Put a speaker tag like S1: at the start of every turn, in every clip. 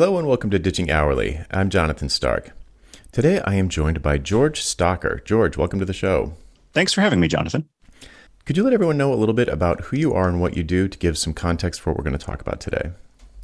S1: Hello and welcome to Ditching Hourly. I'm Jonathan Stark. Today I am joined by George Stocker. George, welcome to the show.
S2: Thanks for having me, Jonathan.
S1: Could you let everyone know a little bit about who you are and what you do to give some context for what we're going to talk about today?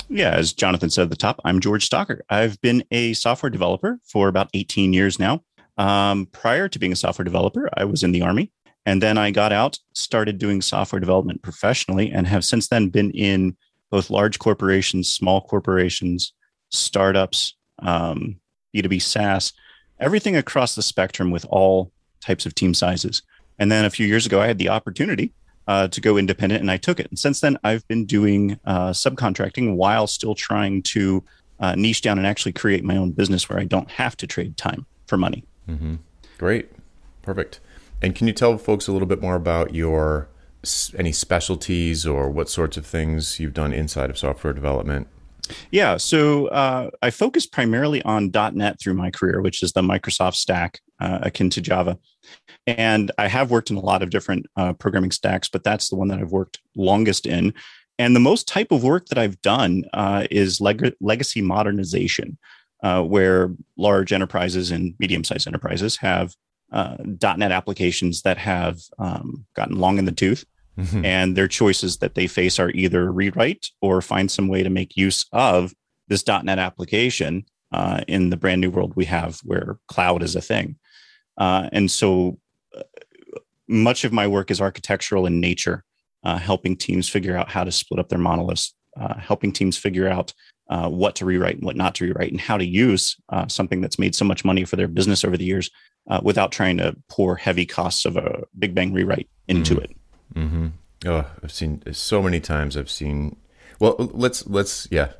S2: Yeah, as Jonathan said at the top, I'm George Stocker. I've been a software developer for about 18 years now. Um, prior to being a software developer, I was in the Army. And then I got out, started doing software development professionally, and have since then been in both large corporations, small corporations, startups, um, B2B SaaS, everything across the spectrum with all types of team sizes. And then a few years ago, I had the opportunity uh, to go independent and I took it. And since then, I've been doing uh, subcontracting while still trying to uh, niche down and actually create my own business where I don't have to trade time for money.
S1: Mm-hmm. Great. Perfect. And can you tell folks a little bit more about your any specialties or what sorts of things you've done inside of software development?
S2: Yeah, so uh, I focused primarily on .NET through my career, which is the Microsoft stack uh, akin to Java. And I have worked in a lot of different uh, programming stacks, but that's the one that I've worked longest in. And the most type of work that I've done uh, is leg- legacy modernization, uh, where large enterprises and medium-sized enterprises have uh, .NET applications that have um, gotten long in the tooth Mm-hmm. And their choices that they face are either rewrite or find some way to make use of this .NET application uh, in the brand new world we have where cloud is a thing. Uh, and so uh, much of my work is architectural in nature, uh, helping teams figure out how to split up their monoliths, uh, helping teams figure out uh, what to rewrite and what not to rewrite, and how to use something that's made so much money for their business over the years without trying to pour heavy costs of a big bang rewrite into mm-hmm. it.
S1: Mm-hmm. Oh, I've seen so many times. I've seen. Well, let's let's yeah.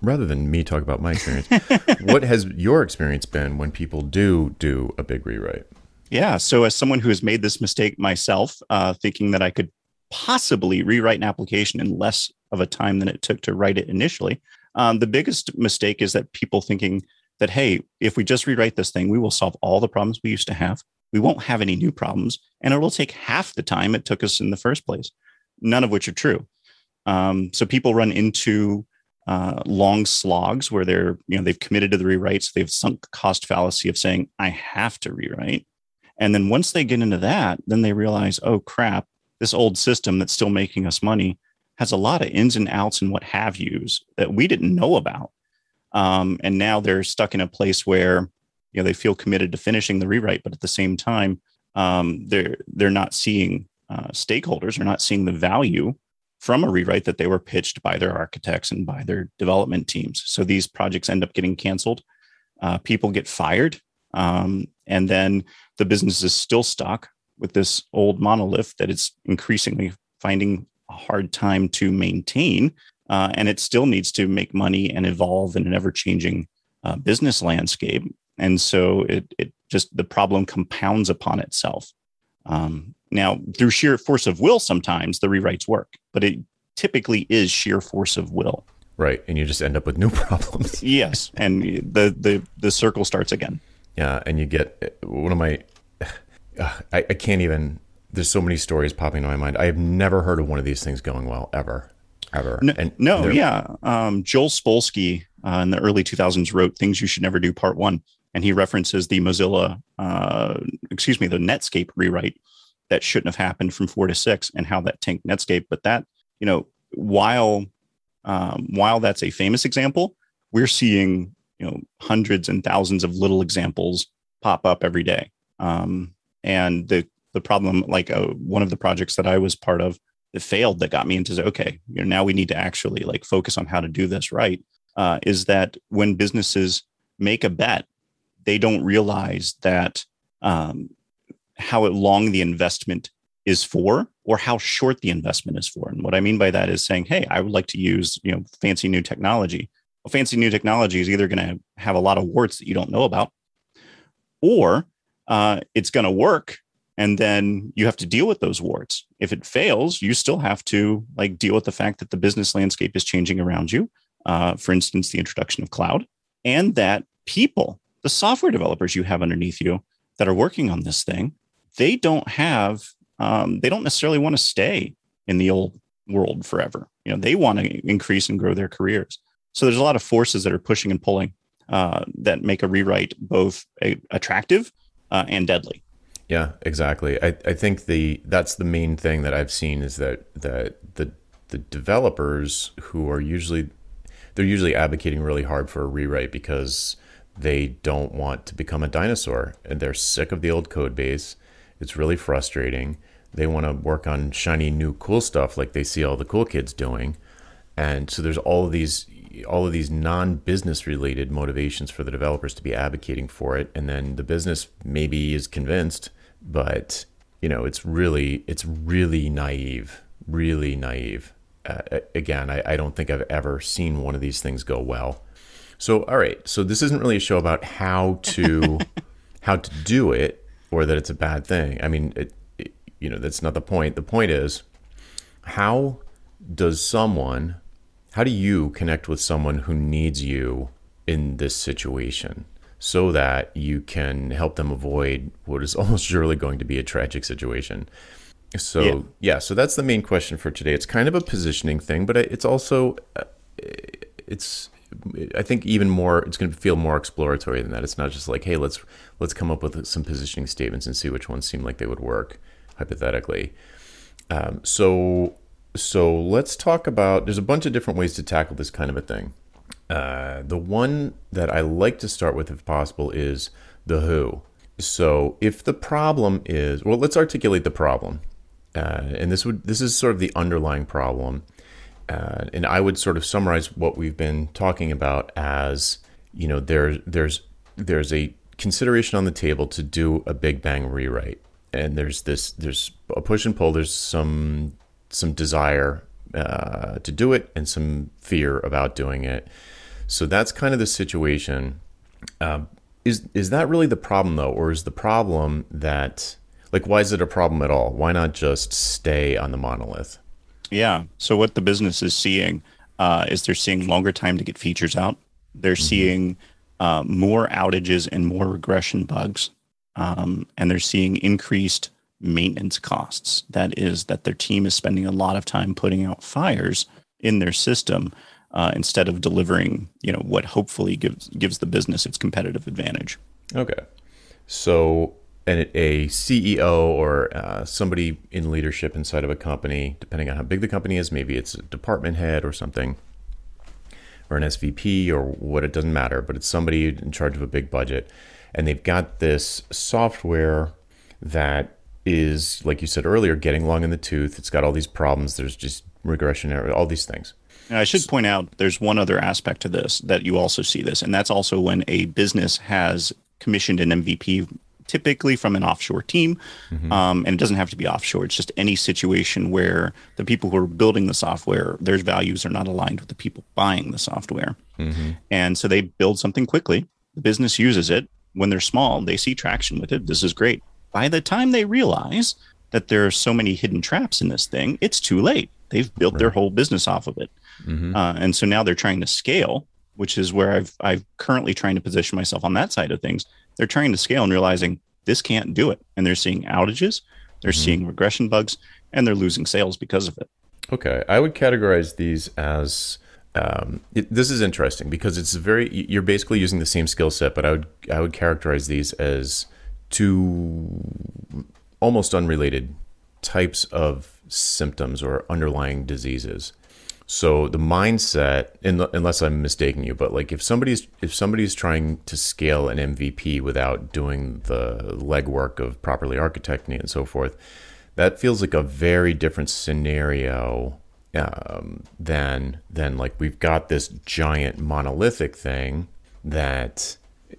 S1: Rather than me talk about my experience, what has your experience been when people do do a big rewrite?
S2: Yeah. So, as someone who has made this mistake myself, uh, thinking that I could possibly rewrite an application in less of a time than it took to write it initially, um, the biggest mistake is that people thinking that, hey, if we just rewrite this thing, we will solve all the problems we used to have we won't have any new problems and it will take half the time it took us in the first place none of which are true. Um, so people run into uh, long slogs where they're you know they've committed to the rewrites they've sunk cost fallacy of saying i have to rewrite. And then once they get into that then they realize oh crap this old system that's still making us money has a lot of ins and outs and what have yous that we didn't know about. Um, and now they're stuck in a place where you know they feel committed to finishing the rewrite, but at the same time, um, they're they're not seeing uh, stakeholders are not seeing the value from a rewrite that they were pitched by their architects and by their development teams. So these projects end up getting canceled. Uh, people get fired, um, and then the business is still stuck with this old monolith that it's increasingly finding a hard time to maintain, uh, and it still needs to make money and evolve in an ever-changing uh, business landscape and so it it just the problem compounds upon itself. Um, now, through sheer force of will, sometimes the rewrites work, but it typically is sheer force of will.
S1: Right, and you just end up with new problems.
S2: yes, and the the the circle starts again.
S1: Yeah, and you get one of my. Uh, I, I can't even. There's so many stories popping into my mind. I have never heard of one of these things going well ever, ever.
S2: No, and no yeah. Um, Joel Spolsky uh, in the early 2000s wrote "Things You Should Never Do" Part One, and he references the Mozilla, uh, excuse me, the Netscape rewrite that shouldn't have happened from four to six, and how that tanked Netscape. But that, you know, while um, while that's a famous example, we're seeing you know hundreds and thousands of little examples pop up every day. Um, and the the problem, like uh, one of the projects that I was part of, that failed, that got me into okay, you know, now we need to actually like focus on how to do this right. Uh, is that when businesses make a bet they don't realize that um, how long the investment is for or how short the investment is for. And what I mean by that is saying, hey, I would like to use you know fancy new technology. Well, fancy new technology is either going to have a lot of warts that you don't know about, or uh, it's going to work and then you have to deal with those warts if it fails you still have to like deal with the fact that the business landscape is changing around you uh, for instance the introduction of cloud and that people the software developers you have underneath you that are working on this thing, they don't have, um, they don't necessarily want to stay in the old world forever. You know, they want to increase and grow their careers. So there's a lot of forces that are pushing and pulling uh, that make a rewrite both a, attractive uh, and deadly.
S1: Yeah, exactly. I, I think the that's the main thing that I've seen is that that the the developers who are usually they're usually advocating really hard for a rewrite because they don't want to become a dinosaur and they're sick of the old code base. It's really frustrating. They want to work on shiny new cool stuff like they see all the cool kids doing. And so there's all of these all of these non-business related motivations for the developers to be advocating for it and then the business maybe is convinced but you know it's really it's really naive really naive uh, again I, I don't think i've ever seen one of these things go well so all right so this isn't really a show about how to how to do it or that it's a bad thing i mean it, it, you know that's not the point the point is how does someone how do you connect with someone who needs you in this situation so that you can help them avoid what is almost surely going to be a tragic situation? So, yeah. yeah, so that's the main question for today. It's kind of a positioning thing, but it's also uh, it's I think even more it's going to feel more exploratory than that. It's not just like, hey, let's let's come up with some positioning statements and see which ones seem like they would work hypothetically. Um, so so let's talk about. There's a bunch of different ways to tackle this kind of a thing. Uh, the one that I like to start with, if possible, is the who. So if the problem is, well, let's articulate the problem, uh, and this would this is sort of the underlying problem, uh, and I would sort of summarize what we've been talking about as, you know, there there's there's a consideration on the table to do a big bang rewrite, and there's this there's a push and pull. There's some some desire uh, to do it and some fear about doing it. So that's kind of the situation. Um, is is that really the problem though, or is the problem that like why is it a problem at all? Why not just stay on the monolith?
S2: Yeah. So what the business is seeing uh, is they're seeing longer time to get features out. They're mm-hmm. seeing uh, more outages and more regression bugs, um, and they're seeing increased maintenance costs. That is that their team is spending a lot of time putting out fires in their system uh, instead of delivering, you know, what hopefully gives gives the business its competitive advantage.
S1: Okay, so and a CEO or uh, somebody in leadership inside of a company, depending on how big the company is, maybe it's a department head or something, or an SVP or what, it doesn't matter, but it's somebody in charge of a big budget. And they've got this software that is, like you said earlier, getting long in the tooth. It's got all these problems. There's just regression error, all these things.
S2: I should point out there's one other aspect to this that you also see this, and that's also when a business has commissioned an MVP, typically from an offshore team. Mm-hmm. Um, and it doesn't have to be offshore, it's just any situation where the people who are building the software, their values are not aligned with the people buying the software. Mm-hmm. And so they build something quickly. The business uses it. When they're small, they see traction with it. This is great by the time they realize that there are so many hidden traps in this thing, it's too late. They've built right. their whole business off of it. Mm-hmm. Uh, and so now they're trying to scale, which is where I've, I've currently trying to position myself on that side of things. They're trying to scale and realizing this can't do it. And they're seeing outages, they're mm-hmm. seeing regression bugs, and they're losing sales because of it.
S1: Okay. I would categorize these as um, it, this is interesting because it's very you're basically using the same skill set, but I would I would characterize these as two almost unrelated types of symptoms or underlying diseases. So the mindset, unless I'm mistaking you, but like if somebody's if somebody's trying to scale an MVP without doing the legwork of properly architecting and so forth, that feels like a very different scenario um, than than like we've got this giant monolithic thing that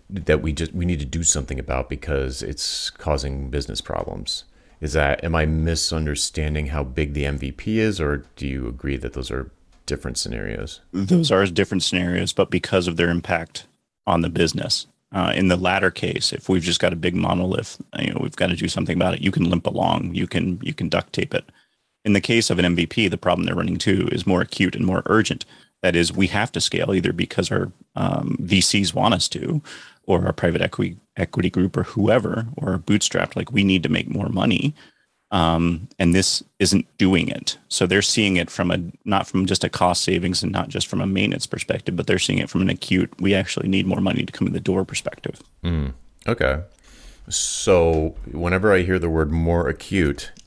S1: that we just we need to do something about because it's causing business problems. Is that am I misunderstanding how big the MVP is, or do you agree that those are different scenarios?
S2: Those are different scenarios, but because of their impact on the business. Uh, in the latter case, if we've just got a big monolith, you know, we've got to do something about it. You can limp along, you can you can duct tape it. In the case of an MVP, the problem they're running to is more acute and more urgent. That is, we have to scale either because our um, VCs want us to, or our private equity equity group, or whoever, or bootstrapped. Like we need to make more money, um, and this isn't doing it. So they're seeing it from a not from just a cost savings and not just from a maintenance perspective, but they're seeing it from an acute. We actually need more money to come in the door perspective.
S1: Mm, okay. So whenever I hear the word more acute,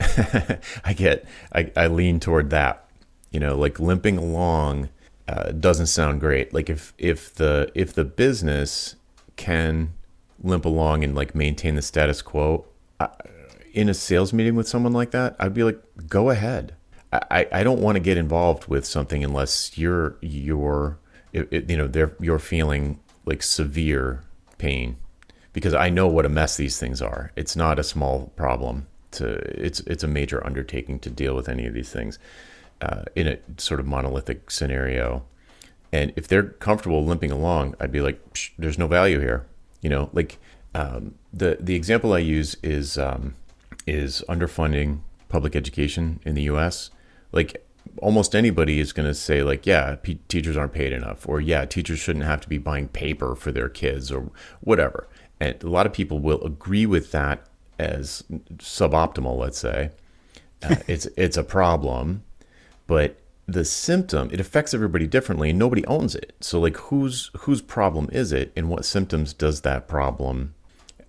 S1: I get I, I lean toward that. You know, like limping along uh, doesn't sound great. Like if if the if the business can limp along and like maintain the status quo, I, in a sales meeting with someone like that, I'd be like, go ahead. I, I don't want to get involved with something unless you're you're it, you know they're you're feeling like severe pain because I know what a mess these things are. It's not a small problem to it's it's a major undertaking to deal with any of these things uh, in a sort of monolithic scenario. And if they're comfortable limping along, I'd be like, there's no value here. You know, like um, the the example I use is um, is underfunding public education in the US. Like almost anybody is going to say like yeah p- teachers aren't paid enough or yeah teachers shouldn't have to be buying paper for their kids or whatever. And a lot of people will agree with that as suboptimal let's say. Uh, it's it's a problem but the symptom it affects everybody differently and nobody owns it. So like whose whose problem is it and what symptoms does that problem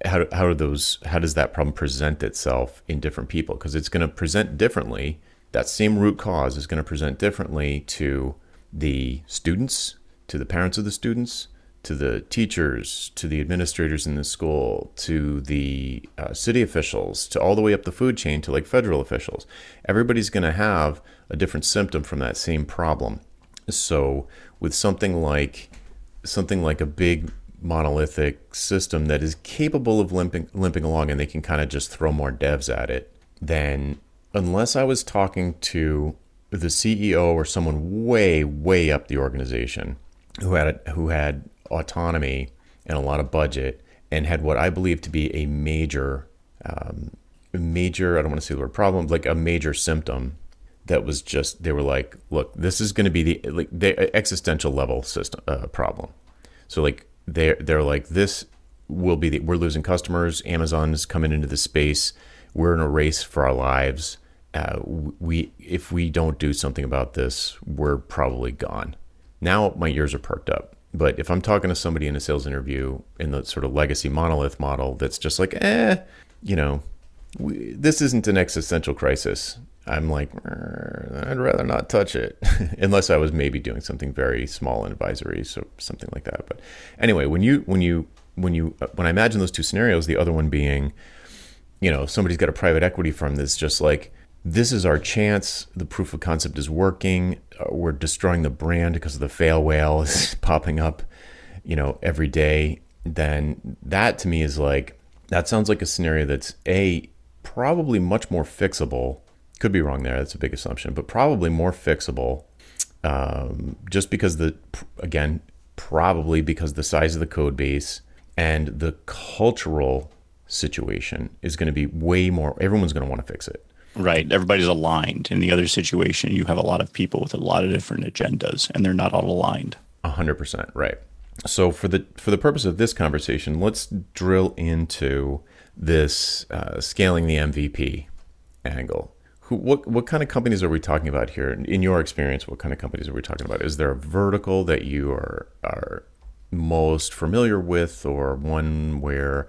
S1: how, how are those how does that problem present itself in different people? Because it's going to present differently. That same root cause is going to present differently to the students to the parents of the students to the teachers to the administrators in the school to the uh, city officials to all the way up the food chain to like federal officials. Everybody's going to have a different symptom from that same problem. So with something like something like a big monolithic system that is capable of limping limping along and they can kind of just throw more devs at it, then unless I was talking to the CEO or someone way way up the organization who had who had autonomy and a lot of budget and had what I believe to be a major um, major I don't want to say the word problem like a major symptom that was just they were like look this is going to be the like the existential level system uh, problem. So like they're they're like this will be the, we're losing customers. Amazon's coming into the space. We're in a race for our lives. Uh, we if we don't do something about this, we're probably gone. Now my ears are perked up. But if I'm talking to somebody in a sales interview in the sort of legacy monolith model, that's just like, eh, you know, we, this isn't an existential crisis. I'm like, I'd rather not touch it unless I was maybe doing something very small and advisory, so something like that. But anyway, when you when you when you when I imagine those two scenarios, the other one being, you know, somebody's got a private equity firm that's just like, this is our chance. The proof of concept is working. Uh, we're destroying the brand because of the fail whale is popping up, you know, every day. Then that to me is like that sounds like a scenario that's a probably much more fixable could be wrong there. That's a big assumption, but probably more fixable. Um, just because the again, probably because the size of the code base and the cultural situation is going to be way more. Everyone's going to want to fix it.
S2: Right. Everybody's aligned. In the other situation, you have a lot of people with a lot of different agendas, and they're not all aligned.
S1: A hundred percent right. So for the for the purpose of this conversation, let's drill into this uh, scaling the MVP angle who, what what kind of companies are we talking about here? In your experience, what kind of companies are we talking about? Is there a vertical that you are are most familiar with, or one where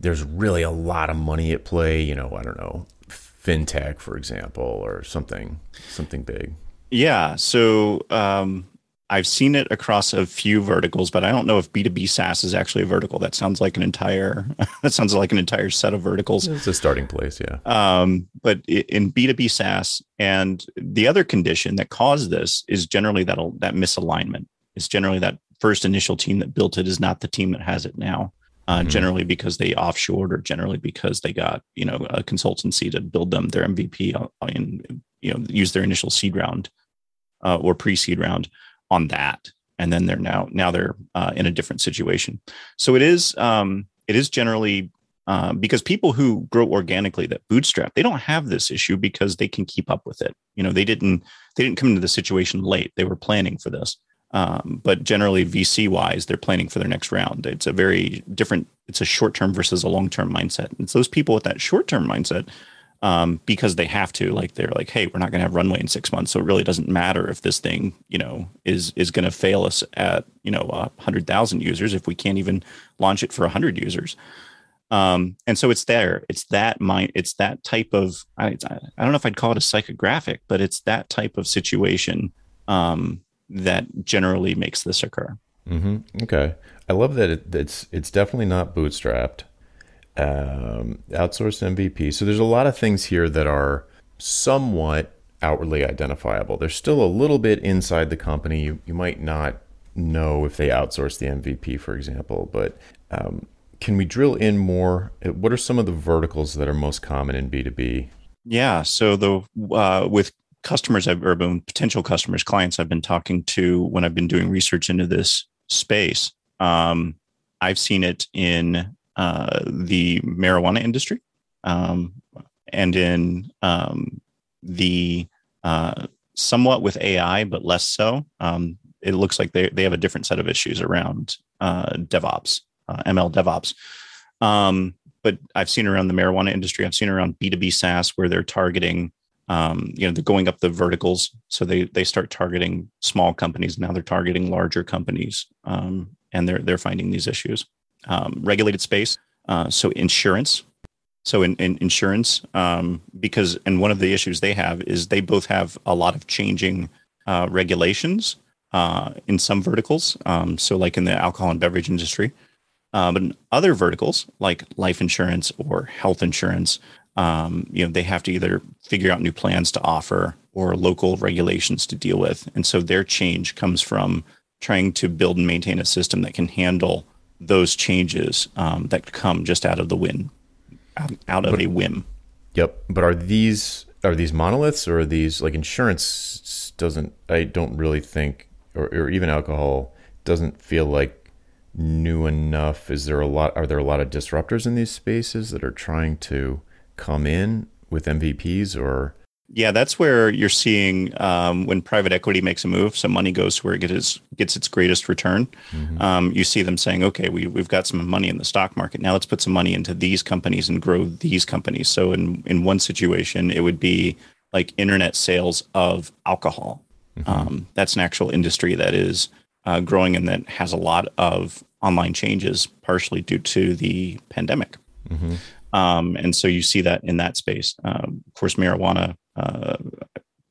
S1: there's really a lot of money at play? You know, I don't know, fintech, for example, or something something big.
S2: Yeah. So um, I've seen it across a few verticals, but I don't know if B2B SaaS is actually a vertical. That sounds like an entire that sounds like an entire set of verticals.
S1: It's a starting place, yeah.
S2: Um, but in B2B SaaS, and the other condition that caused this is generally that that misalignment. It's generally that first initial team that built it is not the team that has it now. Uh, mm-hmm. Generally because they offshored, or generally because they got you know a consultancy to build them their MVP and you know use their initial seed round uh, or pre-seed round on that and then they're now now they're uh, in a different situation. So it is um, it is generally uh, because people who grow organically that bootstrap they don't have this issue because they can keep up with it. You know they didn't they didn't come into the situation late. They were planning for this. Um, but generally vc wise they're planning for their next round. It's a very different it's a short term versus a long term mindset it's those people with that short term mindset um, because they have to. Like they're like, hey, we're not going to have runway in six months, so it really doesn't matter if this thing, you know, is is going to fail us at you know a hundred thousand users if we can't even launch it for hundred users. Um, and so it's there. It's that mind. It's that type of. I, I don't know if I'd call it a psychographic, but it's that type of situation um, that generally makes this occur.
S1: Mm-hmm. Okay, I love that it, it's it's definitely not bootstrapped um, outsourced MVP. So there's a lot of things here that are somewhat outwardly identifiable. There's still a little bit inside the company. You, you might not know if they outsource the MVP, for example, but um, can we drill in more? What are some of the verticals that are most common in B2B?
S2: Yeah. So the uh, with customers I've or potential customers, clients I've been talking to when I've been doing research into this space, um, I've seen it in uh, the marijuana industry um, and in um, the uh, somewhat with AI, but less so. Um, it looks like they, they have a different set of issues around uh, DevOps, uh, ML DevOps. Um, but I've seen around the marijuana industry, I've seen around B2B SaaS where they're targeting, um, you know, they're going up the verticals. So they, they start targeting small companies. Now they're targeting larger companies um, and they're, they're finding these issues um, regulated space. Uh, so insurance. So in, in insurance, um, because and one of the issues they have is they both have a lot of changing uh, regulations uh, in some verticals. Um, so like in the alcohol and beverage industry, uh, but in other verticals like life insurance or health insurance, um, you know they have to either figure out new plans to offer or local regulations to deal with, and so their change comes from trying to build and maintain a system that can handle those changes um, that come just out of the wind, out, of but, a whim.
S1: Yep. But are these are these monoliths or are these like insurance doesn't I don't really think or, or even alcohol doesn't feel like new enough. Is there a lot are there a lot of disruptors in these spaces that are trying to come in with MVPs or
S2: yeah, that's where you're seeing um, when private equity makes a move, so money goes to where it gets gets its greatest return. Mm-hmm. Um, you see them saying, "Okay, we we've got some money in the stock market. Now let's put some money into these companies and grow these companies." So in in one situation, it would be like internet sales of alcohol. Mm-hmm. Um, that's an actual industry that is uh, growing and that has a lot of online changes, partially due to the pandemic. Mm-hmm. Um, and so you see that in that space. Um, of course, marijuana uh,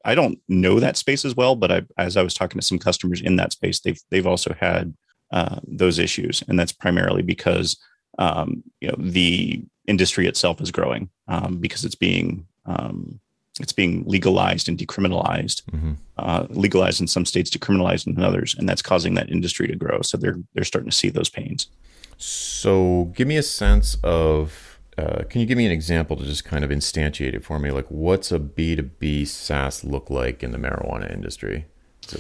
S2: I don't know that space as well, but I, as I was talking to some customers in that space, they've they've also had uh, those issues, and that's primarily because um, you know the industry itself is growing um, because it's being um, it's being legalized and decriminalized, mm-hmm. uh, legalized in some states, decriminalized in others, and that's causing that industry to grow. So they're they're starting to see those pains.
S1: So, give me a sense of uh, can you give me an example to just kind of instantiate it for me? Like, what's a B two B SaaS look like in the marijuana industry?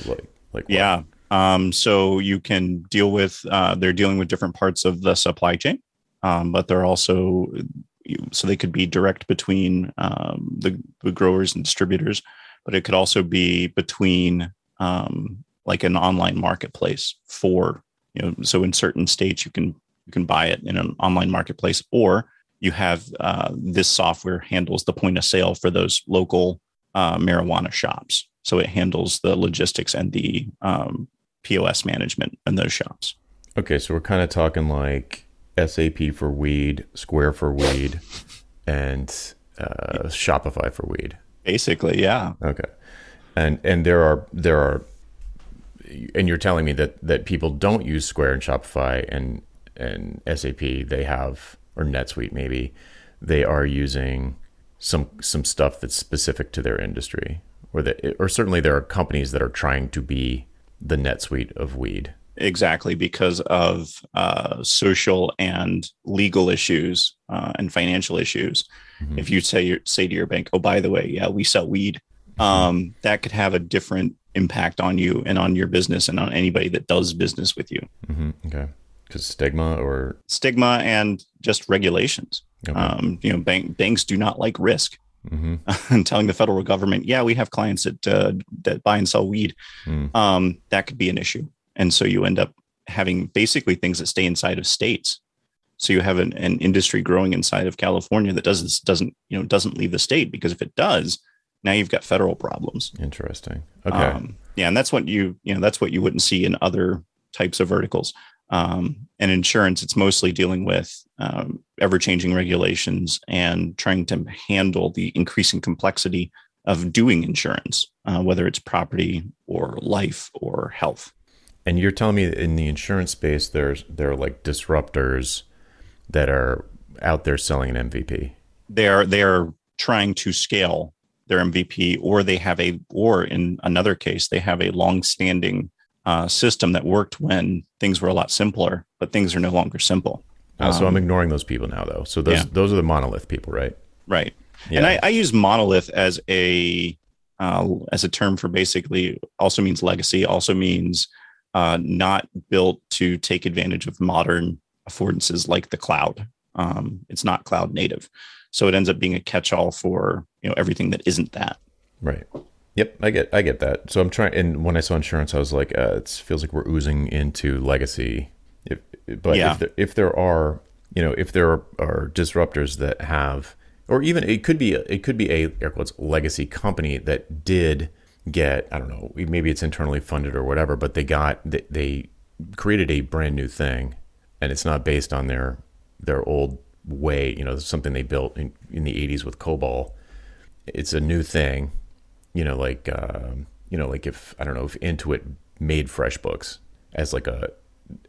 S2: like, like what? yeah. Um, so you can deal with uh, they're dealing with different parts of the supply chain, um, but they're also so they could be direct between um, the, the, growers and distributors, but it could also be between um, like an online marketplace for you know. So in certain states, you can you can buy it in an online marketplace, or you have uh, this software handles the point of sale for those local uh, marijuana shops. So it handles the logistics and the um, POS management in those shops.
S1: Okay, so we're kind of talking like SAP for weed, Square for weed, and uh, Shopify for weed.
S2: Basically, yeah.
S1: Okay, and and there are there are, and you're telling me that that people don't use Square and Shopify and and SAP. They have or NetSuite maybe, they are using some some stuff that's specific to their industry, or that or certainly there are companies that are trying to be the NetSuite of weed.
S2: Exactly because of uh, social and legal issues uh, and financial issues. Mm-hmm. If you say say to your bank, "Oh, by the way, yeah, we sell weed," mm-hmm. um, that could have a different impact on you and on your business and on anybody that does business with you.
S1: Mm-hmm. Okay because stigma or
S2: stigma and just regulations. Okay. Um, you know, bank, banks do not like risk. Mm-hmm. and telling the federal government, yeah, we have clients that uh, that buy and sell weed, mm. um, that could be an issue. And so you end up having basically things that stay inside of states. So you have an, an industry growing inside of California that doesn't doesn't you know doesn't leave the state because if it does, now you've got federal problems.
S1: Interesting. Okay.
S2: Um, yeah, and that's what you you know that's what you wouldn't see in other types of verticals. Um, and insurance, it's mostly dealing with um, ever changing regulations and trying to handle the increasing complexity of doing insurance, uh, whether it's property or life or health.
S1: And you're telling me in the insurance space, there's there are like disruptors that are out there selling an MVP.
S2: They are they are trying to scale their MVP, or they have a, or in another case, they have a long-standing uh, system that worked when things were a lot simpler, but things are no longer simple.
S1: Oh, so I'm ignoring those people now, though. So those
S2: yeah.
S1: those are the monolith people, right?
S2: Right. Yeah. And I, I use monolith as a uh, as a term for basically also means legacy, also means uh, not built to take advantage of modern affordances like the cloud. Um, it's not cloud native, so it ends up being a catch-all for you know everything that isn't that.
S1: Right. Yep, I get I get that. So I'm trying. And when I saw insurance, I was like, uh, it feels like we're oozing into legacy. If, but yeah. if, there, if there are, you know, if there are, are disruptors that have, or even it could be it could be a air quotes legacy company that did get I don't know maybe it's internally funded or whatever, but they got they, they created a brand new thing, and it's not based on their their old way. You know, something they built in, in the '80s with COBOL. It's a new thing you know, like uh, you know, like if I don't know if Intuit made FreshBooks as like a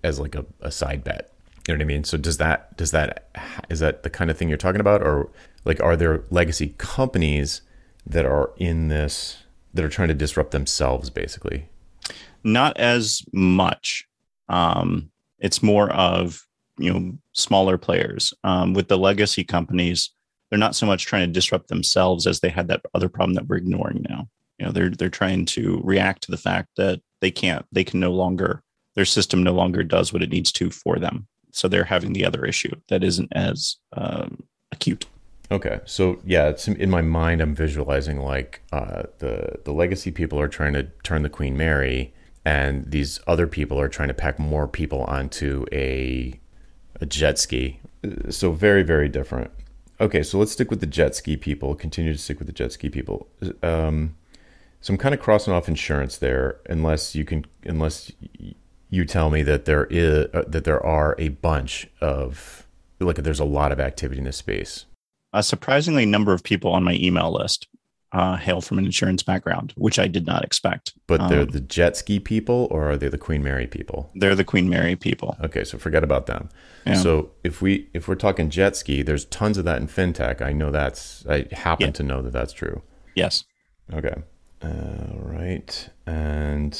S1: as like a, a side bet. You know what I mean? So does that does that is that the kind of thing you're talking about, or like are there legacy companies that are in this that are trying to disrupt themselves, basically?
S2: Not as much. Um, it's more of you know smaller players um, with the legacy companies they're not so much trying to disrupt themselves as they had that other problem that we're ignoring now. You know, they're they're trying to react to the fact that they can't, they can no longer, their system no longer does what it needs to for them. So they're having the other issue that isn't as um, acute.
S1: Okay, so yeah, in my mind. I'm visualizing like uh, the the legacy people are trying to turn the Queen Mary, and these other people are trying to pack more people onto a a jet ski. So very very different. Okay, so let's stick with the jet ski people. Continue to stick with the jet ski people. Um, so I'm kind of crossing off insurance there, unless you can, unless you tell me that there is uh, that there are a bunch of like there's a lot of activity in this space.
S2: A surprisingly number of people on my email list uh, hail from an insurance background, which I did not expect.
S1: But they're um, the jet ski people, or are they the Queen Mary people?
S2: They're the Queen Mary people.
S1: Okay, so forget about them. Yeah. So if we if we're talking jet ski, there's tons of that in fintech. I know that's I happen yeah. to know that that's true.
S2: Yes.
S1: Okay. All right, and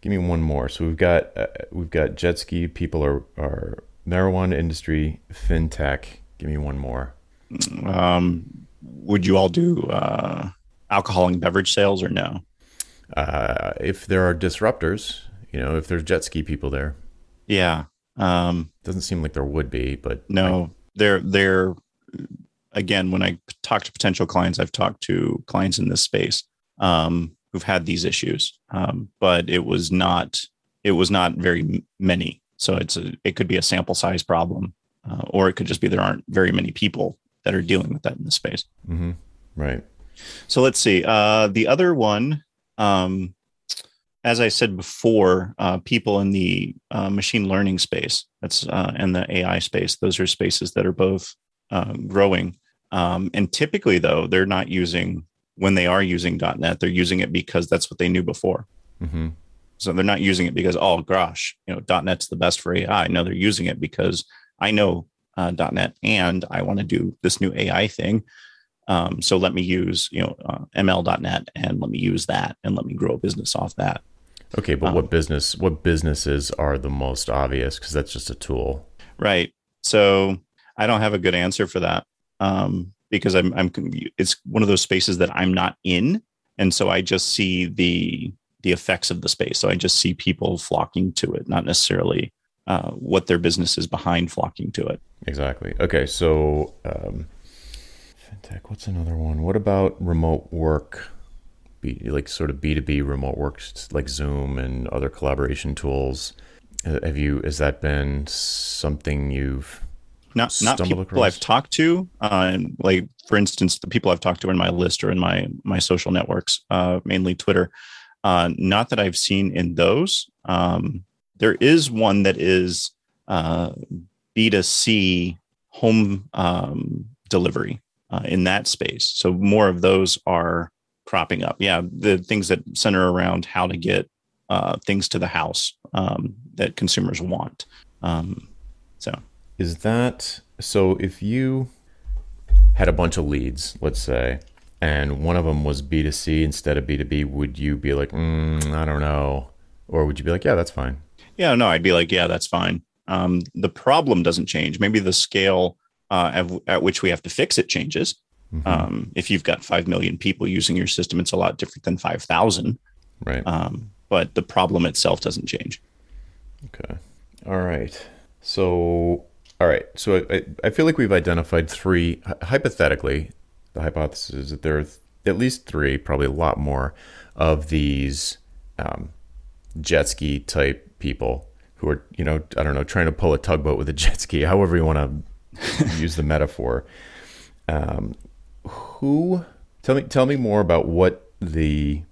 S1: give me one more. So we've got uh, we've got jet ski people are are marijuana industry, fintech. Give me one more.
S2: Um, would you all do uh, alcohol and beverage sales or no?
S1: Uh, if there are disruptors, you know, if there's jet ski people there.
S2: Yeah. Um,
S1: Doesn't seem like there would be, but
S2: no, I, they're they're again when I talk to potential clients, I've talked to clients in this space um, who've had these issues, um, but it was not it was not very many. So it's a, it could be a sample size problem, uh, or it could just be there aren't very many people that are dealing with that in the space.
S1: Mm-hmm. Right.
S2: So let's see. Uh, the other one, um, as I said before, uh, people in the uh, machine learning space, that's uh, and the AI space. Those are spaces that are both uh, growing. Um, and typically, though, they're not using when they are using .NET. They're using it because that's what they knew before. Mm-hmm. So they're not using it because oh gosh, you know, .NET's the best for AI. No, they're using it because I know uh, .NET and I want to do this new AI thing. Um, so let me use you know uh, ML.NET and let me use that and let me grow a business off that.
S1: Okay, but um, what business? What businesses are the most obvious? Because that's just a tool,
S2: right? So I don't have a good answer for that um, because I'm, I'm. It's one of those spaces that I'm not in, and so I just see the the effects of the space. So I just see people flocking to it, not necessarily uh, what their business is behind flocking to it.
S1: Exactly. Okay, so um, fintech. What's another one? What about remote work? Be, like sort of B two B remote work, like Zoom and other collaboration tools. Uh, have you? Has that been something you've
S2: not not people across? I've talked to, uh, and like for instance, the people I've talked to in my list or in my my social networks, uh, mainly Twitter. Uh, not that I've seen in those. Um, there is one that is uh, B2C home um, delivery uh, in that space. So more of those are cropping up. Yeah, the things that center around how to get uh, things to the house um, that consumers want. Um, so
S1: is that so? If you had a bunch of leads, let's say, and one of them was B2C instead of B2B, would you be like, mm, I don't know? Or would you be like, yeah, that's fine?
S2: Yeah, no, I'd be like, yeah, that's fine. Um, the problem doesn't change. Maybe the scale uh, at, at, which we have to fix it changes. Mm-hmm. Um, if you've got 5 million people using your system, it's a lot different than 5,000.
S1: Right.
S2: Um, but the problem itself doesn't change.
S1: Okay. All right. So, all right. So I, I feel like we've identified three, hypothetically, the hypothesis is that there are at least three, probably a lot more, of these um, jet ski type people who are, you know, I don't know, trying to pull a tugboat with a jet ski, however you want to use the metaphor. Um, who tell me tell me more about what the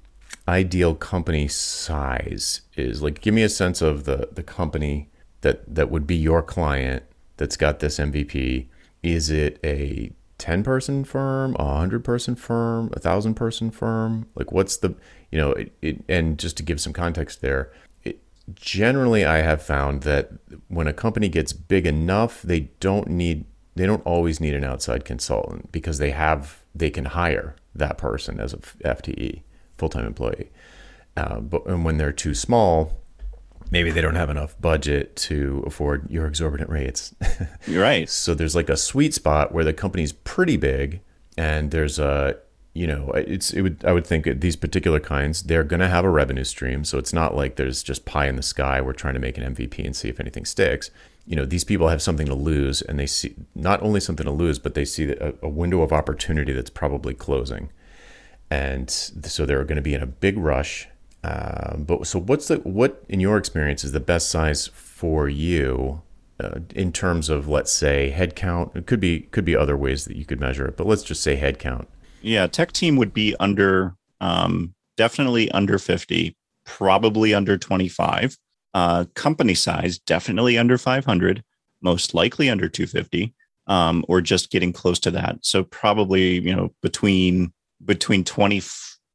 S1: ideal company size is. Like, give me a sense of the the company that that would be your client that's got this MVP. Is it a 10 person firm, a 100 person firm, a 1000 person firm? Like what's the, you know, it, it, and just to give some context there, generally I have found that when a company gets big enough, they don't need they don't always need an outside consultant because they have they can hire that person as a FTE, full-time employee. Uh, but and when they're too small, maybe they don't have enough budget to afford your exorbitant rates.
S2: You're right.
S1: so there's like a sweet spot where the company's pretty big and there's a you know it's it would I would think these particular kinds they're going to have a revenue stream. So it's not like there's just pie in the sky. We're trying to make an MVP and see if anything sticks. You know these people have something to lose and they see not only something to lose but they see a, a window of opportunity that's probably closing. And so they're going to be in a big rush. Um, but so what's the what in your experience is the best size for you uh, in terms of let's say headcount? It could be could be other ways that you could measure it, but let's just say headcount.
S2: Yeah, tech team would be under um, definitely under fifty, probably under twenty five. Uh, company size definitely under five hundred, most likely under two fifty, um, or just getting close to that. So probably you know between between twenty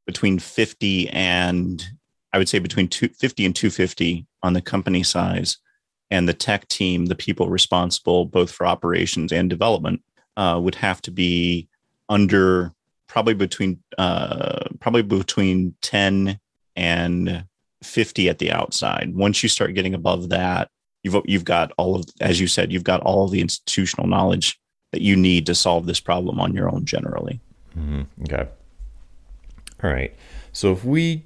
S2: between 50 and I would say between 250 and 250 on the company size. And the tech team, the people responsible both for operations and development, uh, would have to be under probably between uh, probably between 10 and 50 at the outside. Once you start getting above that, you've you've got all of as you said, you've got all of the institutional knowledge that you need to solve this problem on your own generally.
S1: Mm-hmm. Okay. All right. So if we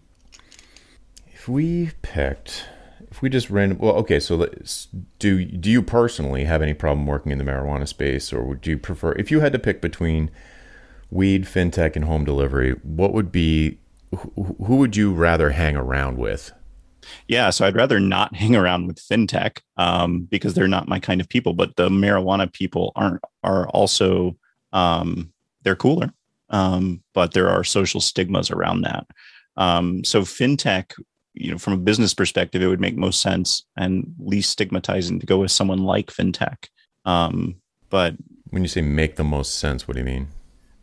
S1: if we picked, if we just ran, well, okay, so let's do. Do you personally have any problem working in the marijuana space, or would you prefer if you had to pick between weed, fintech, and home delivery? What would be who would you rather hang around with?
S2: Yeah, so I'd rather not hang around with fintech um, because they're not my kind of people. But the marijuana people aren't are also um, they're cooler, um, but there are social stigmas around that. Um, so fintech you know, from a business perspective, it would make most sense and least stigmatizing to go with someone like fintech. Um, but
S1: when you say make the most sense, what do you mean?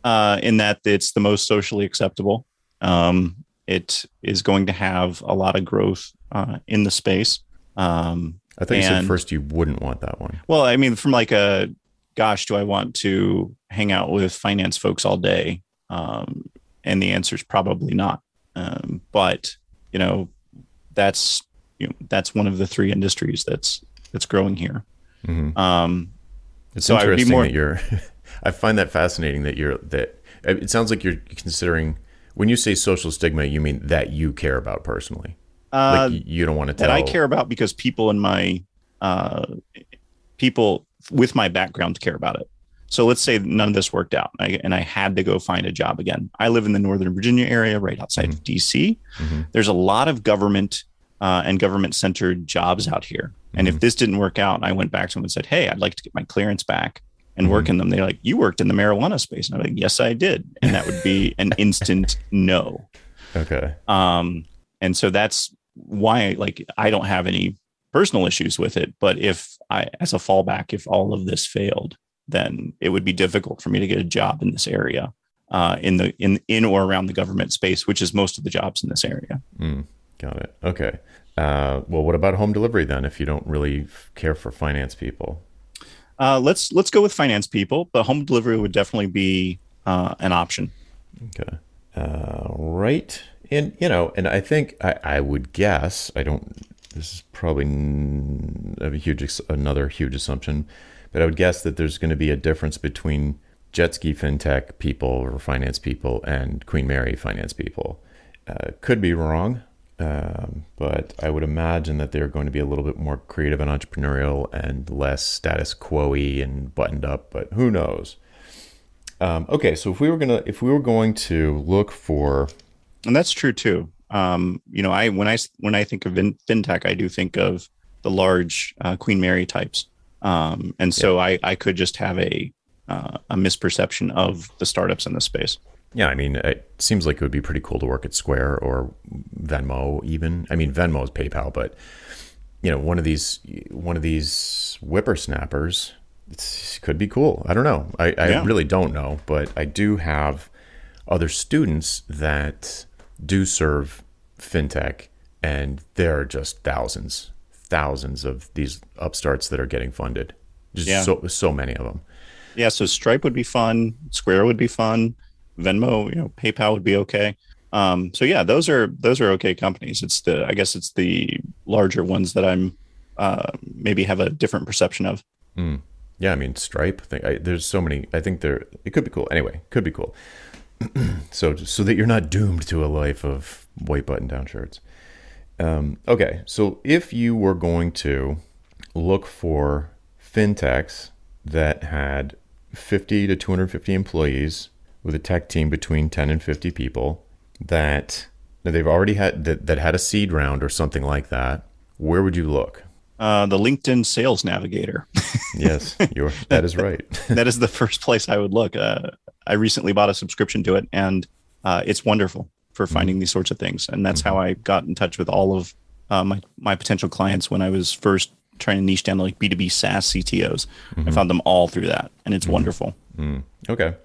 S2: Uh, in that it's the most socially acceptable. Um, it is going to have a lot of growth uh, in the space. Um,
S1: I think you said first you wouldn't want that one.
S2: Well, I mean, from like a, gosh, do I want to hang out with finance folks all day? Um, and the answer is probably not. Um, but you know, that's you know that's one of the three industries that's that's growing here.
S1: Mm-hmm. Um, it's so interesting more, that you're. I find that fascinating that you're that. It sounds like you're considering when you say social stigma, you mean that you care about personally. Uh, like you don't want to tell.
S2: That I care about because people in my uh, people with my background care about it. So let's say none of this worked out and I had to go find a job again. I live in the Northern Virginia area, right outside mm-hmm. of DC. Mm-hmm. There's a lot of government uh, and government centered jobs out here. And if this didn't work out, I went back to them and said, "Hey, I'd like to get my clearance back and work in them," they're like, "You worked in the marijuana space," and I'm like, "Yes, I did," and that would be an instant no.
S1: Okay.
S2: Um, and so that's why, like, I don't have any personal issues with it. But if I, as a fallback, if all of this failed, then it would be difficult for me to get a job in this area, uh, in the in in or around the government space, which is most of the jobs in this area.
S1: Mm, got it. Okay. Uh, well, what about home delivery then? If you don't really care for finance people,
S2: Uh, let's let's go with finance people, but home delivery would definitely be uh, an option.
S1: Okay. Uh, right. And, you know, and I think I, I would guess, I don't, this is probably a huge, another huge assumption, but I would guess that there's going to be a difference between jet ski fintech people or finance people and Queen Mary finance people. Uh, could be wrong, um, but I would imagine that they're going to be a little bit more creative and entrepreneurial and less status quo y and buttoned up, but who knows? Um, okay, so if we were gonna, if we were going to look for,
S2: and that's true too. Um, you know, I when I when I think of fin- fintech, I do think of the large uh, Queen Mary types, um, and so I I could just have a uh, a misperception of the startups in this space.
S1: Yeah, I mean, it seems like it would be pretty cool to work at Square or Venmo, even. I mean, Venmo is PayPal, but you know, one of these, one of these whippersnappers, it's, could be cool. I don't know. I, I
S2: Yeah.
S1: really don't know, but I do have other students that do serve fintech, and there are just thousands, thousands of these upstarts that are getting funded. Just
S2: Yeah.
S1: so so many of them.
S2: Yeah, so Stripe would be fun, Square would be fun, Venmo, you know, PayPal would be okay. Um, so yeah, those are those are okay companies. It's the I guess it's the larger ones that I'm uh, maybe have a different perception of.
S1: Yeah, I mean Stripe. I, there's so many. I think there it could be cool. Anyway, could be cool. so so that you're not doomed to a life of white button down shirts. Um, okay, so if you were going to look for fintechs that had 50 to 250 employees with a tech team between 10 and 50 people that that they've already had that, that had a seed round or something like that, where would you look?
S2: Uh, the LinkedIn Sales Navigator.
S1: Yes, you're that is right.
S2: that is the first place I would look. Uh, I recently bought a subscription to it, and uh, it's wonderful for finding these sorts of things. And that's how I got in touch with all of uh, my my potential clients when I was first trying to niche down to like B two B SaaS CTOs. I found them all through that, and it's wonderful.
S1: Okay.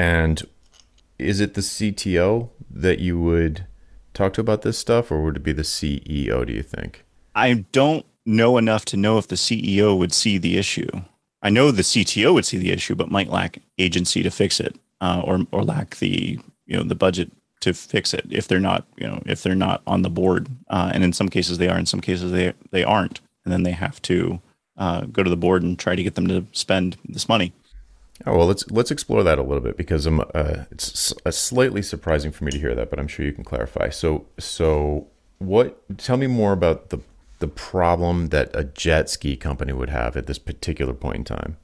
S1: And is it the CTO that you would talk to about this stuff, or would it be the CEO, do you think?
S2: I don't know enough to know if the CEO would see the issue. I know the CTO would see the issue, but might lack agency to fix it, uh, or or lack the you know the budget to fix it if they're not you know if they're not on the board. Uh, and in some cases they are, in some cases they they aren't, and then they have to uh, go to the board and try to get them to spend this money.
S1: Oh well, let's let's explore that a little bit because I'm uh, it's slightly surprising for me to hear that, but I'm sure you can clarify. So so what? Tell me more about the the problem that a jet ski company would have at this particular point in time.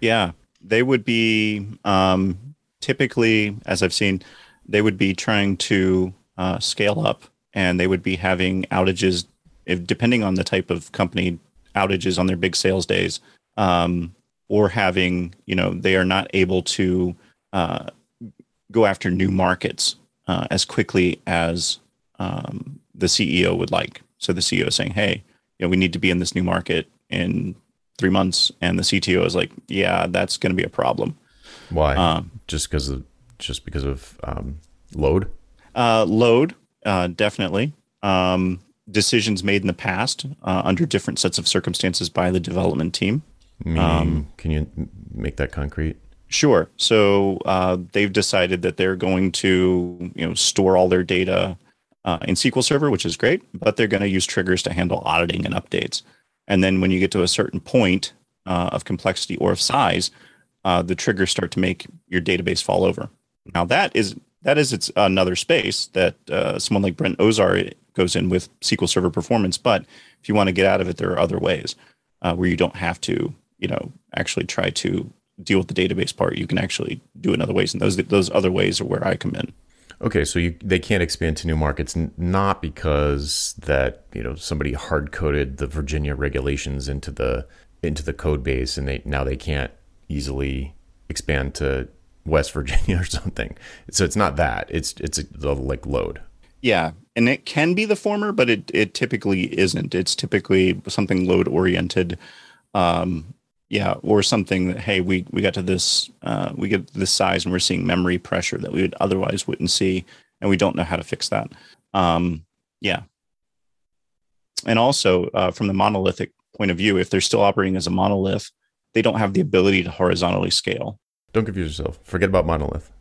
S2: Yeah, they would be um, typically, as I've seen, they would be trying to uh, scale up, and they would be having outages, if, depending on the type of company, outages on their big sales days, um, or having, you know, they are not able to uh, go after new markets uh, as quickly as um, the CEO would like. So the CEO is saying, "Hey, you know, we need to be in this new market in three months," and the CTO is like, "Yeah, that's going to be a problem."
S1: Why?
S2: Um,
S1: just because of just because of um, load?
S2: Uh, load, uh, definitely. Um, decisions made in the past uh, under different sets of circumstances by the development team.
S1: Meaning,
S2: Um,
S1: can you make that concrete?
S2: Sure. So uh, they've decided that they're going to, you know, store all their data uh, in SQL Server, which is great, but they're going to use triggers to handle auditing and updates. And then when you get to a certain point uh, of complexity or of size, uh, the triggers start to make your database fall over. Now that is that is it's another space that uh, someone like Brent Ozar goes in with SQL Server performance. But if you want to get out of it, there are other ways uh, where you don't have to, you know, actually try to deal with the database part. You can actually do it in other ways, and those those other ways are where I come in.
S1: Okay, so you, they can't expand to new markets, n- not because that you know somebody hard coded the Virginia regulations into the into the code base, and they now they can't easily expand to West Virginia or something. So it's not that. It's it's a, the like load.
S2: Yeah, and it can be the former, but it it typically isn't. It's typically something load oriented. Um, yeah, or something that hey, we we got to this uh, we get this size and we're seeing memory pressure that we would otherwise wouldn't see, and we don't know how to fix that. Um, yeah, and also uh, from the monolithic point of view, if they're still operating as a monolith, they don't have the ability to horizontally scale.
S1: Don't confuse yourself. Forget about monolith.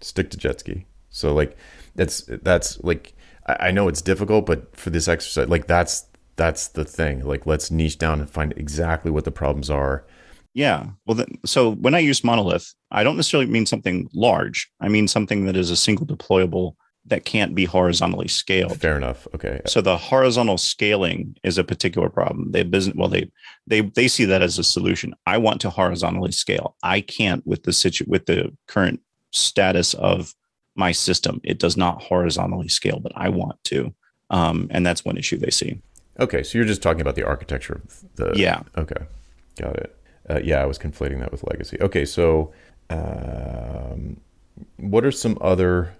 S1: Stick to Jetski. So like that's that's like I know it's difficult, but for this exercise, like that's that's the thing. Like let's niche down and find exactly what the problems are.
S2: Yeah. Well, then, so when I use monolith, I don't necessarily mean something large. I mean something that is a single deployable that can't be horizontally scaled.
S1: Fair enough. Okay.
S2: So the horizontal scaling is a particular problem. They business well they they they see that as a solution. I want to horizontally scale. I can't with the situ with the current status of my system. It does not horizontally scale, but I want to. Um, and that's one issue they see.
S1: Okay, so you're just talking about the architecture of the
S2: Yeah.
S1: Okay, got it. Uh, yeah, I was conflating that with legacy. Okay, so um, what are some other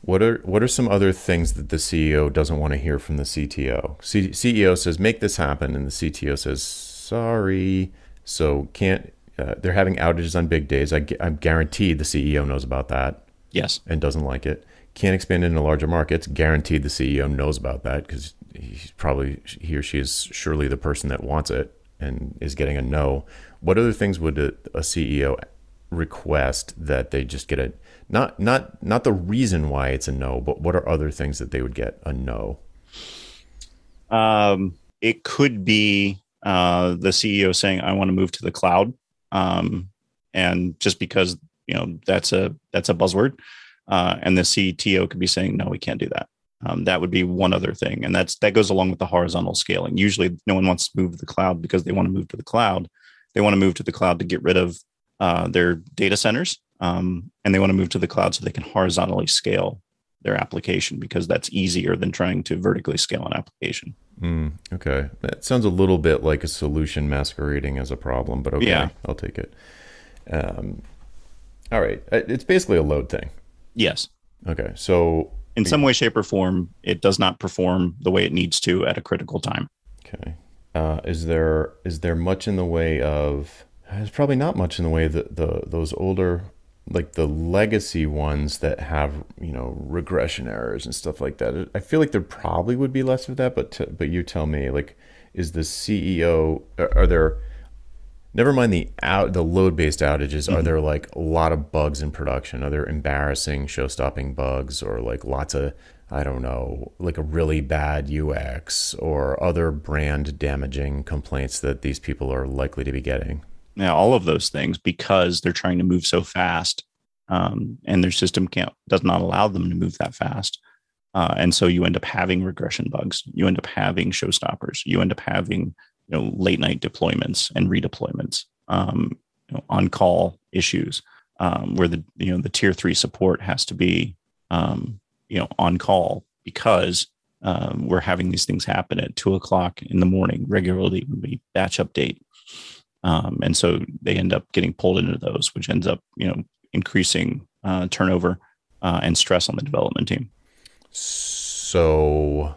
S1: what are what are some other things that the CEO doesn't want to hear from the CTO? C- CEO says make this happen, and the CTO says sorry. So can't. Uh, they're having outages on big days. I, I'm guaranteed the CEO knows about that
S2: Yes.
S1: and doesn't like it. Can't expand into larger markets. Guaranteed the CEO knows about that because he's probably he or she is surely the person that wants it and is getting a no. What other things would a, a CEO request that they just get a not not not the reason why it's a no, but what are other things that they would get a no?
S2: Um, it could be uh, the CEO saying, "I want to move to the cloud," um, and just because you know that's a that's a buzzword, uh, and the CTO could be saying, "No, we can't do that." Um, that would be one other thing, and that's that goes along with the horizontal scaling. Usually, no one wants to move to the cloud because they want to move to the cloud. They want to move to the cloud to get rid of uh, their data centers, um, and they want to move to the cloud so they can horizontally scale their application because that's easier than trying to vertically scale an application.
S1: Mm, okay, that sounds a little bit like a solution masquerading as a problem, but okay,
S2: Yeah.
S1: I'll take it. Um, all right, Uh, it's basically a load thing.
S2: Yes,
S1: Okay, so
S2: in some way, shape, or form, it does not perform the way it needs to at a critical time.
S1: Okay. Uh, is there is there much in the way of? There's probably not much in the way that the, those older like the legacy ones that have you know regression errors and stuff like that. I feel like there probably would be less of that, but t- but you tell me. Like, is the CEO? Are, are there? Never mind the out the load based outages. Are there like a lot of bugs in production? Are there embarrassing show stopping bugs or like lots of I don't know like a really bad UX or other brand damaging complaints that these people are likely to be getting?
S2: Now, all of those things because they're trying to move so fast, um, and their system can't does not allow them to move that fast. Uh, and so you end up having regression bugs. You end up having showstoppers. You end up having you know late night deployments and redeployments, um, you know, on call issues um, where the you know the tier three support has to be um, you know on call because um, we're having these things happen at two o'clock in the morning regularly when we batch update um, and so they end up getting pulled into those, which ends up you know increasing uh, turnover uh, and stress on the development team.
S1: So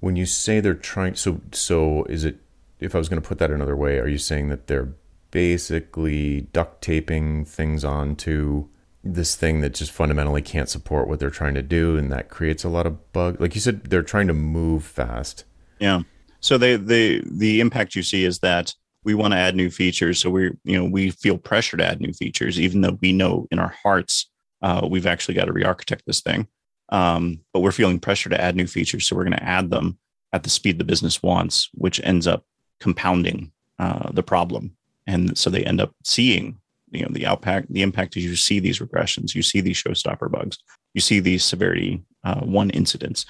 S1: when you say they're trying so so is it if I was going to put that another way, are you saying that they're basically duct taping things onto this thing that just fundamentally can't support what they're trying to do and that creates a lot of bug like you said they're trying to move fast
S2: Yeah. So they the the impact you see is that we want to add new features. So we you know we feel pressure to add new features, even though we know in our hearts uh, we've actually got to re-architect this thing. Um, but we're feeling pressure to add new features, so we're going to add them at the speed the business wants, which ends up compounding uh, the problem. And so they end up seeing you know the impact the impact is you see these regressions, you see these showstopper bugs, you see these severity uh, one incidents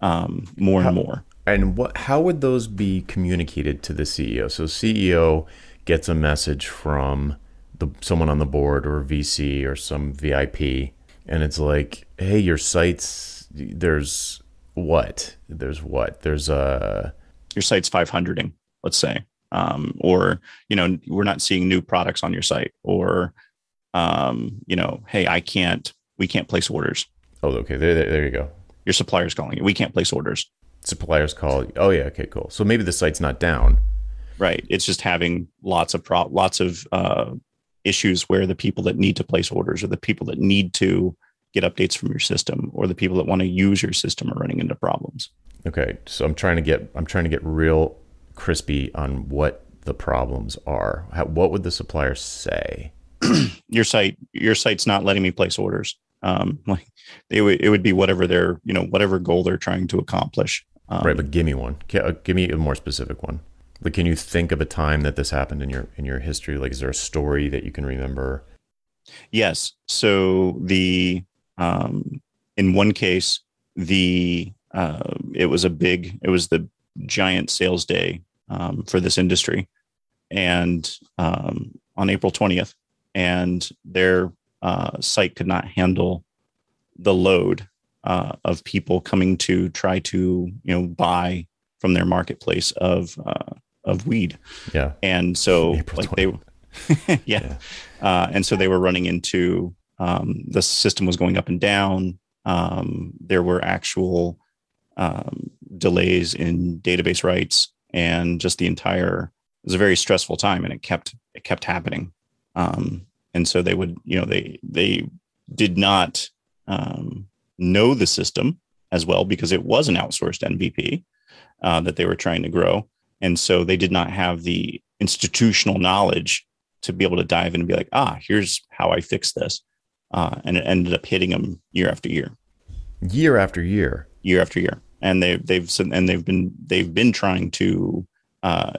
S2: um, more and more.
S1: and what how would those be communicated to the CEO so CEO gets a message from the someone on the board or VC or some VIP and it's like, hey, your site's there's what? There's what? There's a
S2: your site's 500ing, let's say, um, or you know, we're not seeing new products on your site, or um, you know, hey, I can't, we can't place orders.
S1: Oh, okay. There, there, there you go.
S2: Your supplier's calling you. We can't place orders.
S1: Suppliers call. Oh yeah. Okay. Cool. So maybe the site's not down.
S2: Right. It's just having lots of pro- lots of uh, issues where the people that need to place orders or the people that need to get updates from your system or the people that want to use your system are running into problems.
S1: Okay. So I'm trying to get I'm trying to get real crispy on what the problems are. How, what would the supplier say?
S2: your site your site's not letting me place orders. Um, like they would it would be whatever their you know whatever goal they're trying to accomplish. Um,
S1: right, but give me one. Uh, give me a more specific one. Like, can you think of a time that this happened in your in your history? Like, is there a story that you can remember?
S2: Yes. So the um, in one case, the uh, it was a big, it was the giant sales day um, for this industry, and um, on April twentieth, and their uh, site could not handle the load uh, of people coming to try to you know buy from their marketplace of uh, of weed.
S1: Yeah.
S2: And so April like 20. they, yeah. yeah. Uh, and so they were running into um, the system was going up and down. Um, there were actual um, delays in database writes and just the entire. It was a very stressful time, and it kept it kept happening. Um, and so they would, you know, they they did not um, know the system as well because it was an outsourced MVP uh, that they were trying to grow. And so they did not have the institutional knowledge to be able to dive in and be like, ah, here's how I fix this. Uh, and it ended up hitting them year after year,
S1: year after year,
S2: year after year. And they, they've and they've been they've been trying to uh,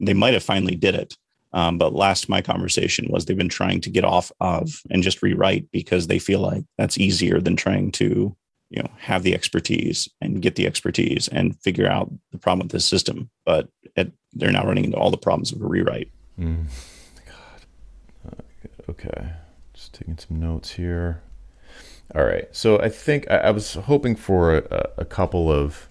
S2: they might have finally did it, um, but last my conversation was they've been trying to get off of and just rewrite because they feel like that's easier than trying to you know have the expertise and get the expertise and figure out the problem with the system but they're now running into all the problems of a rewrite. Mm.
S1: god. Uh, okay. Just taking some notes here. All right. So i think i, I was hoping for a, a couple of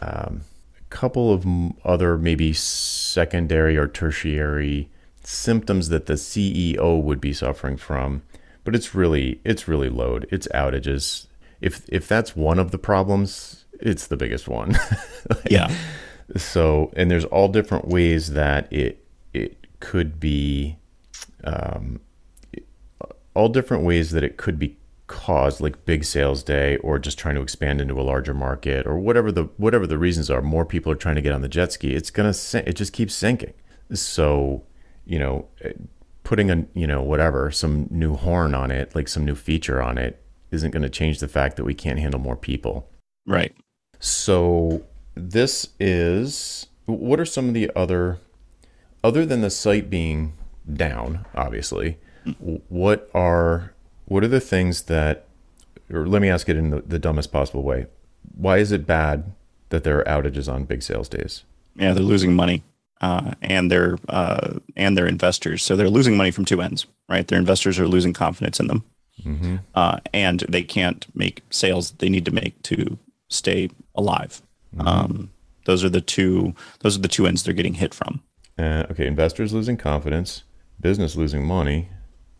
S1: um, a couple of other maybe secondary or tertiary symptoms that the ceo would be suffering from but it's really it's really load. It's outages. If if that's one of the problems, it's the biggest one.
S2: like, yeah.
S1: So, and there's all different ways that it it could be, um, all different ways that it could be caused, like big sales day, or just trying to expand into a larger market, or whatever the whatever the reasons are. More people are trying to get on the jet ski. It's gonna it just keeps sinking. So, you know, putting a you know whatever some new horn on it, like some new feature on it, isn't going to change the fact that we can't handle more people.
S2: Right.
S1: So this is what are some of the other other than the site being down, obviously, what are what are the things that or let me ask it in the, the dumbest possible way. Why is it bad that there are outages on big sales days?
S2: Yeah, they're losing money. Uh, and their uh, and their investors. So they're losing money from two ends, right? Their investors are losing confidence in them, mm-hmm. uh, and they can't make sales they need to make to stay alive. Mm-hmm. Um, those are the two. Those are the two ends they're getting hit from.
S1: Uh, okay, investors losing confidence, business losing money.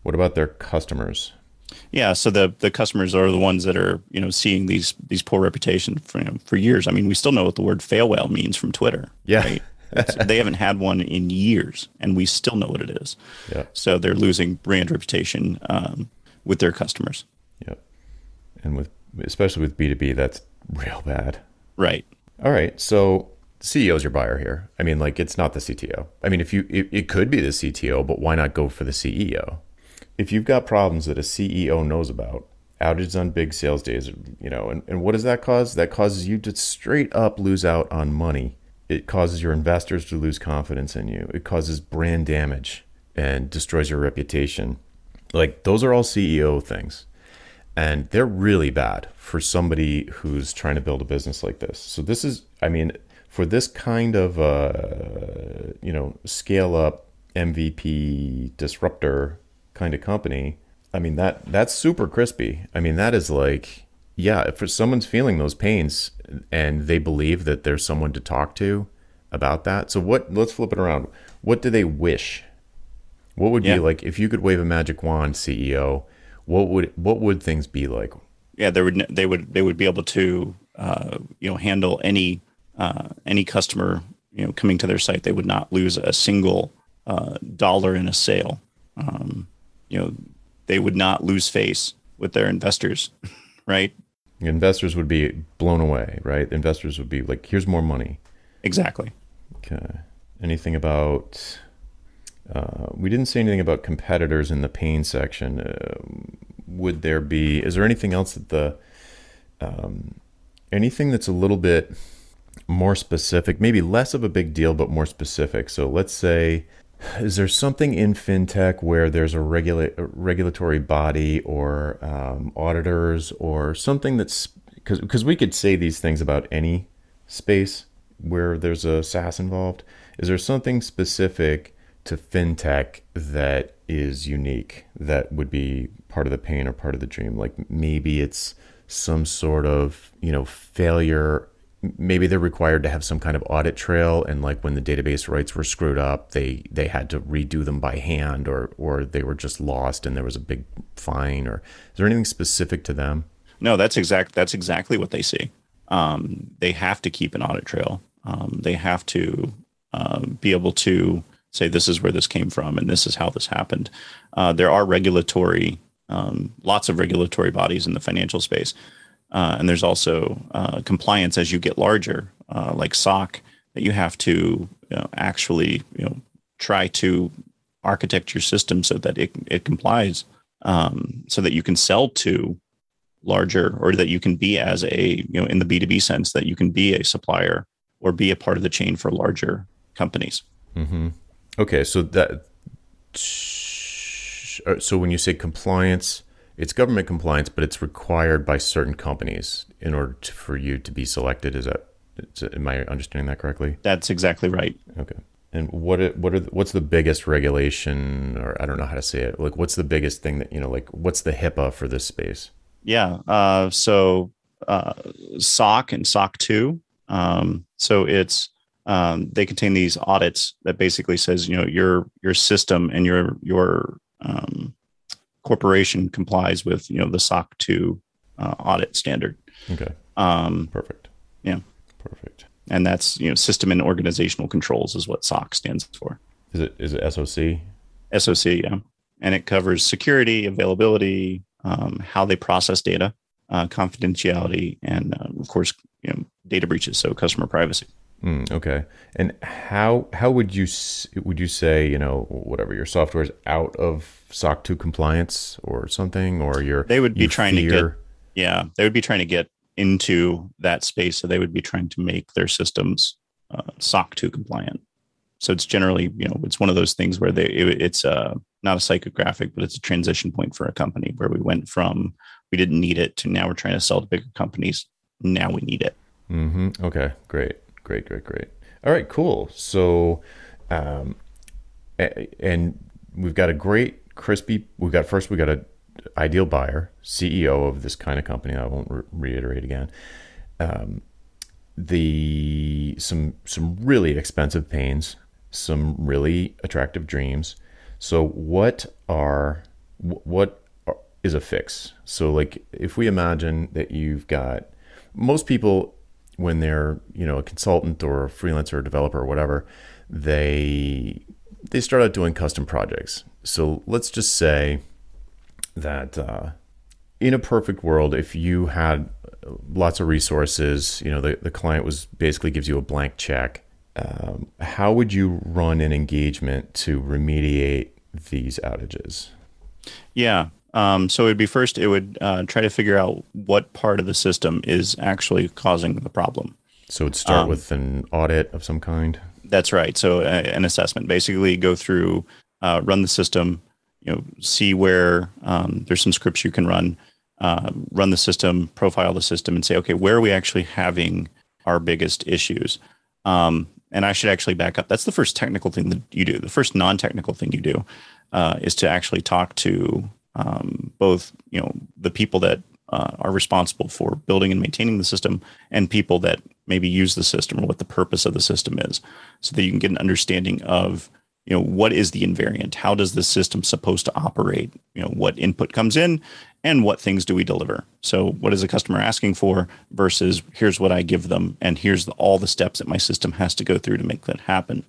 S1: What about their customers?
S2: Yeah, so the the customers are the ones that are you know seeing these these poor reputations for you know, for years. I mean, we still know what the word fail whale means from Twitter.
S1: Yeah. Right?
S2: they haven't had one in years, and we still know what it is. Yeah. So they're losing brand reputation. Um, with their customers.
S1: Yep. And with especially with B2B, that's real bad.
S2: Right.
S1: All right. So CEO is your buyer here. I mean, like it's not the CTO. I mean, if you it, it could be the CTO, but why not go for the CEO? If you've got problems that a CEO knows about, outages on big sales days, you know, and, and what does that cause? That causes you to straight up lose out on money. It causes your investors to lose confidence in you. It causes brand damage and destroys your reputation. Like those are all CEO things. And they're really bad for somebody who's trying to build a business like this. So this is I mean, for this kind of uh, you know, scale up MVP disruptor kind of company, I mean that that's super crispy. I mean that is like yeah, if someone's feeling those pains and they believe that there's someone to talk to about that. So what let's flip it around. What do they wish? What would
S2: Yeah.
S1: be like if you could wave a magic wand, CEO? What would what would things be like?
S2: yeah, they would they would they would be able to uh, you know handle any uh, any customer you know coming to their site. They would not lose a single uh, dollar in a sale. Um, you know, they would not lose face with their investors, right?
S1: Investors would be blown away, right? Investors would be like, "Here's more money."
S2: Exactly.
S1: Okay. Anything about? Uh, we didn't say anything about competitors in the pain section. Uh, would there be? Is there anything else that the? Um, anything that's a little bit more specific, maybe less of a big deal, but more specific. So let's say, is there something in fintech where there's a, regula- a regulatory body or um, auditors or something that's because because we could say these things about any space where there's a SaaS involved. Is there something specific to fintech that is unique that would be part of the pain or part of the dream? Like maybe it's some sort of you know failure maybe they're required to have some kind of audit trail and like when the database writes were screwed up they they had to redo them by hand or or they were just lost and there was a big fine or is there anything specific to them
S2: No, that's exact. That's exactly what they see. Um, they have to keep an audit trail. Um, they have to uh, be able to say this is where this came from and this is how this happened. Uh, there are regulatory, um, lots of regulatory bodies in the financial space, uh, and there's also uh, compliance as you get larger, uh, like SOC, that you have to you know, actually you know try to architect your system so that it it complies, um, so that you can sell to larger or that you can be as a you know in the b2b sense that you can be a supplier or be a part of the chain for larger companies
S1: mm-hmm. Okay so that uh, so when you say compliance it's government compliance but it's required by certain companies in order to, for you to be selected is that is, am i understanding that correctly
S2: that's exactly right
S1: okay and what are, what are what's the biggest regulation or i don't know how to say it like what's the biggest thing that you know like what's the hipaa for this space
S2: yeah. Uh, so uh, SOC and SOC two. Um, so it's um, they contain these audits that basically says you know your your system and your your um, corporation complies with you know the SOC two uh, audit standard.
S1: Okay.
S2: Um,
S1: Perfect.
S2: Yeah.
S1: Perfect.
S2: And that's you know system and organizational controls is what SOC stands for.
S1: Is it is it SOC?
S2: SOC, yeah. And it covers security, availability, um, how they process data, uh, confidentiality, and uh, of course, you know, data breaches, so customer privacy.
S1: Mm, okay. And how how would you would you say you know whatever your software is out of SOC two compliance or something or your
S2: they would be trying
S1: fear...
S2: to get yeah they would be trying to get into that space, so they would be trying to make their systems uh, SOC two compliant. So it's generally you know it's one of those things where they it, it's uh, not a psychographic, but it's a transition point for a company where we went from we didn't need it to now we're trying to sell to bigger companies. Now we need it.
S1: Mm-hmm. Okay, great, great, great, great. All right, cool. So, um, and we've got a great crispy. We've got first we got a ideal buyer, CEO of this kind of company. I won't re- reiterate again. Um, the some some really expensive pains, some really attractive dreams. So what are what are, is a fix? So like if we imagine that you've got most people when they're you know a consultant or a freelancer or developer or whatever, they they start out doing custom projects. So let's just say that uh, in a perfect world, if you had lots of resources, you know the, the client was basically gives you a blank check. Um, how would you run an engagement to remediate these outages?
S2: Yeah. Um, so it would be first, it would uh, try to figure out what part of the system is actually causing the problem.
S1: So it'd start um, with an audit of some kind.
S2: That's right. So uh, an assessment, basically, go through, uh, run the system, you know, see where um, there's some scripts you can run, uh, run the system, profile the system, and say, okay, where are we actually having our biggest issues? Um, and I should actually back up. That's the first technical thing that you do. The first non-technical thing you do uh, is to actually talk to um, both you know the people that uh, are responsible for building and maintaining the system and people that maybe use the system or what the purpose of the system is so that you can get an understanding of you know what is the invariant? How does the system supposed to operate? You know what input comes in and what things do we deliver? So what is the customer asking for versus here's what i give them and here's the, all the steps that my system has to go through to make that happen?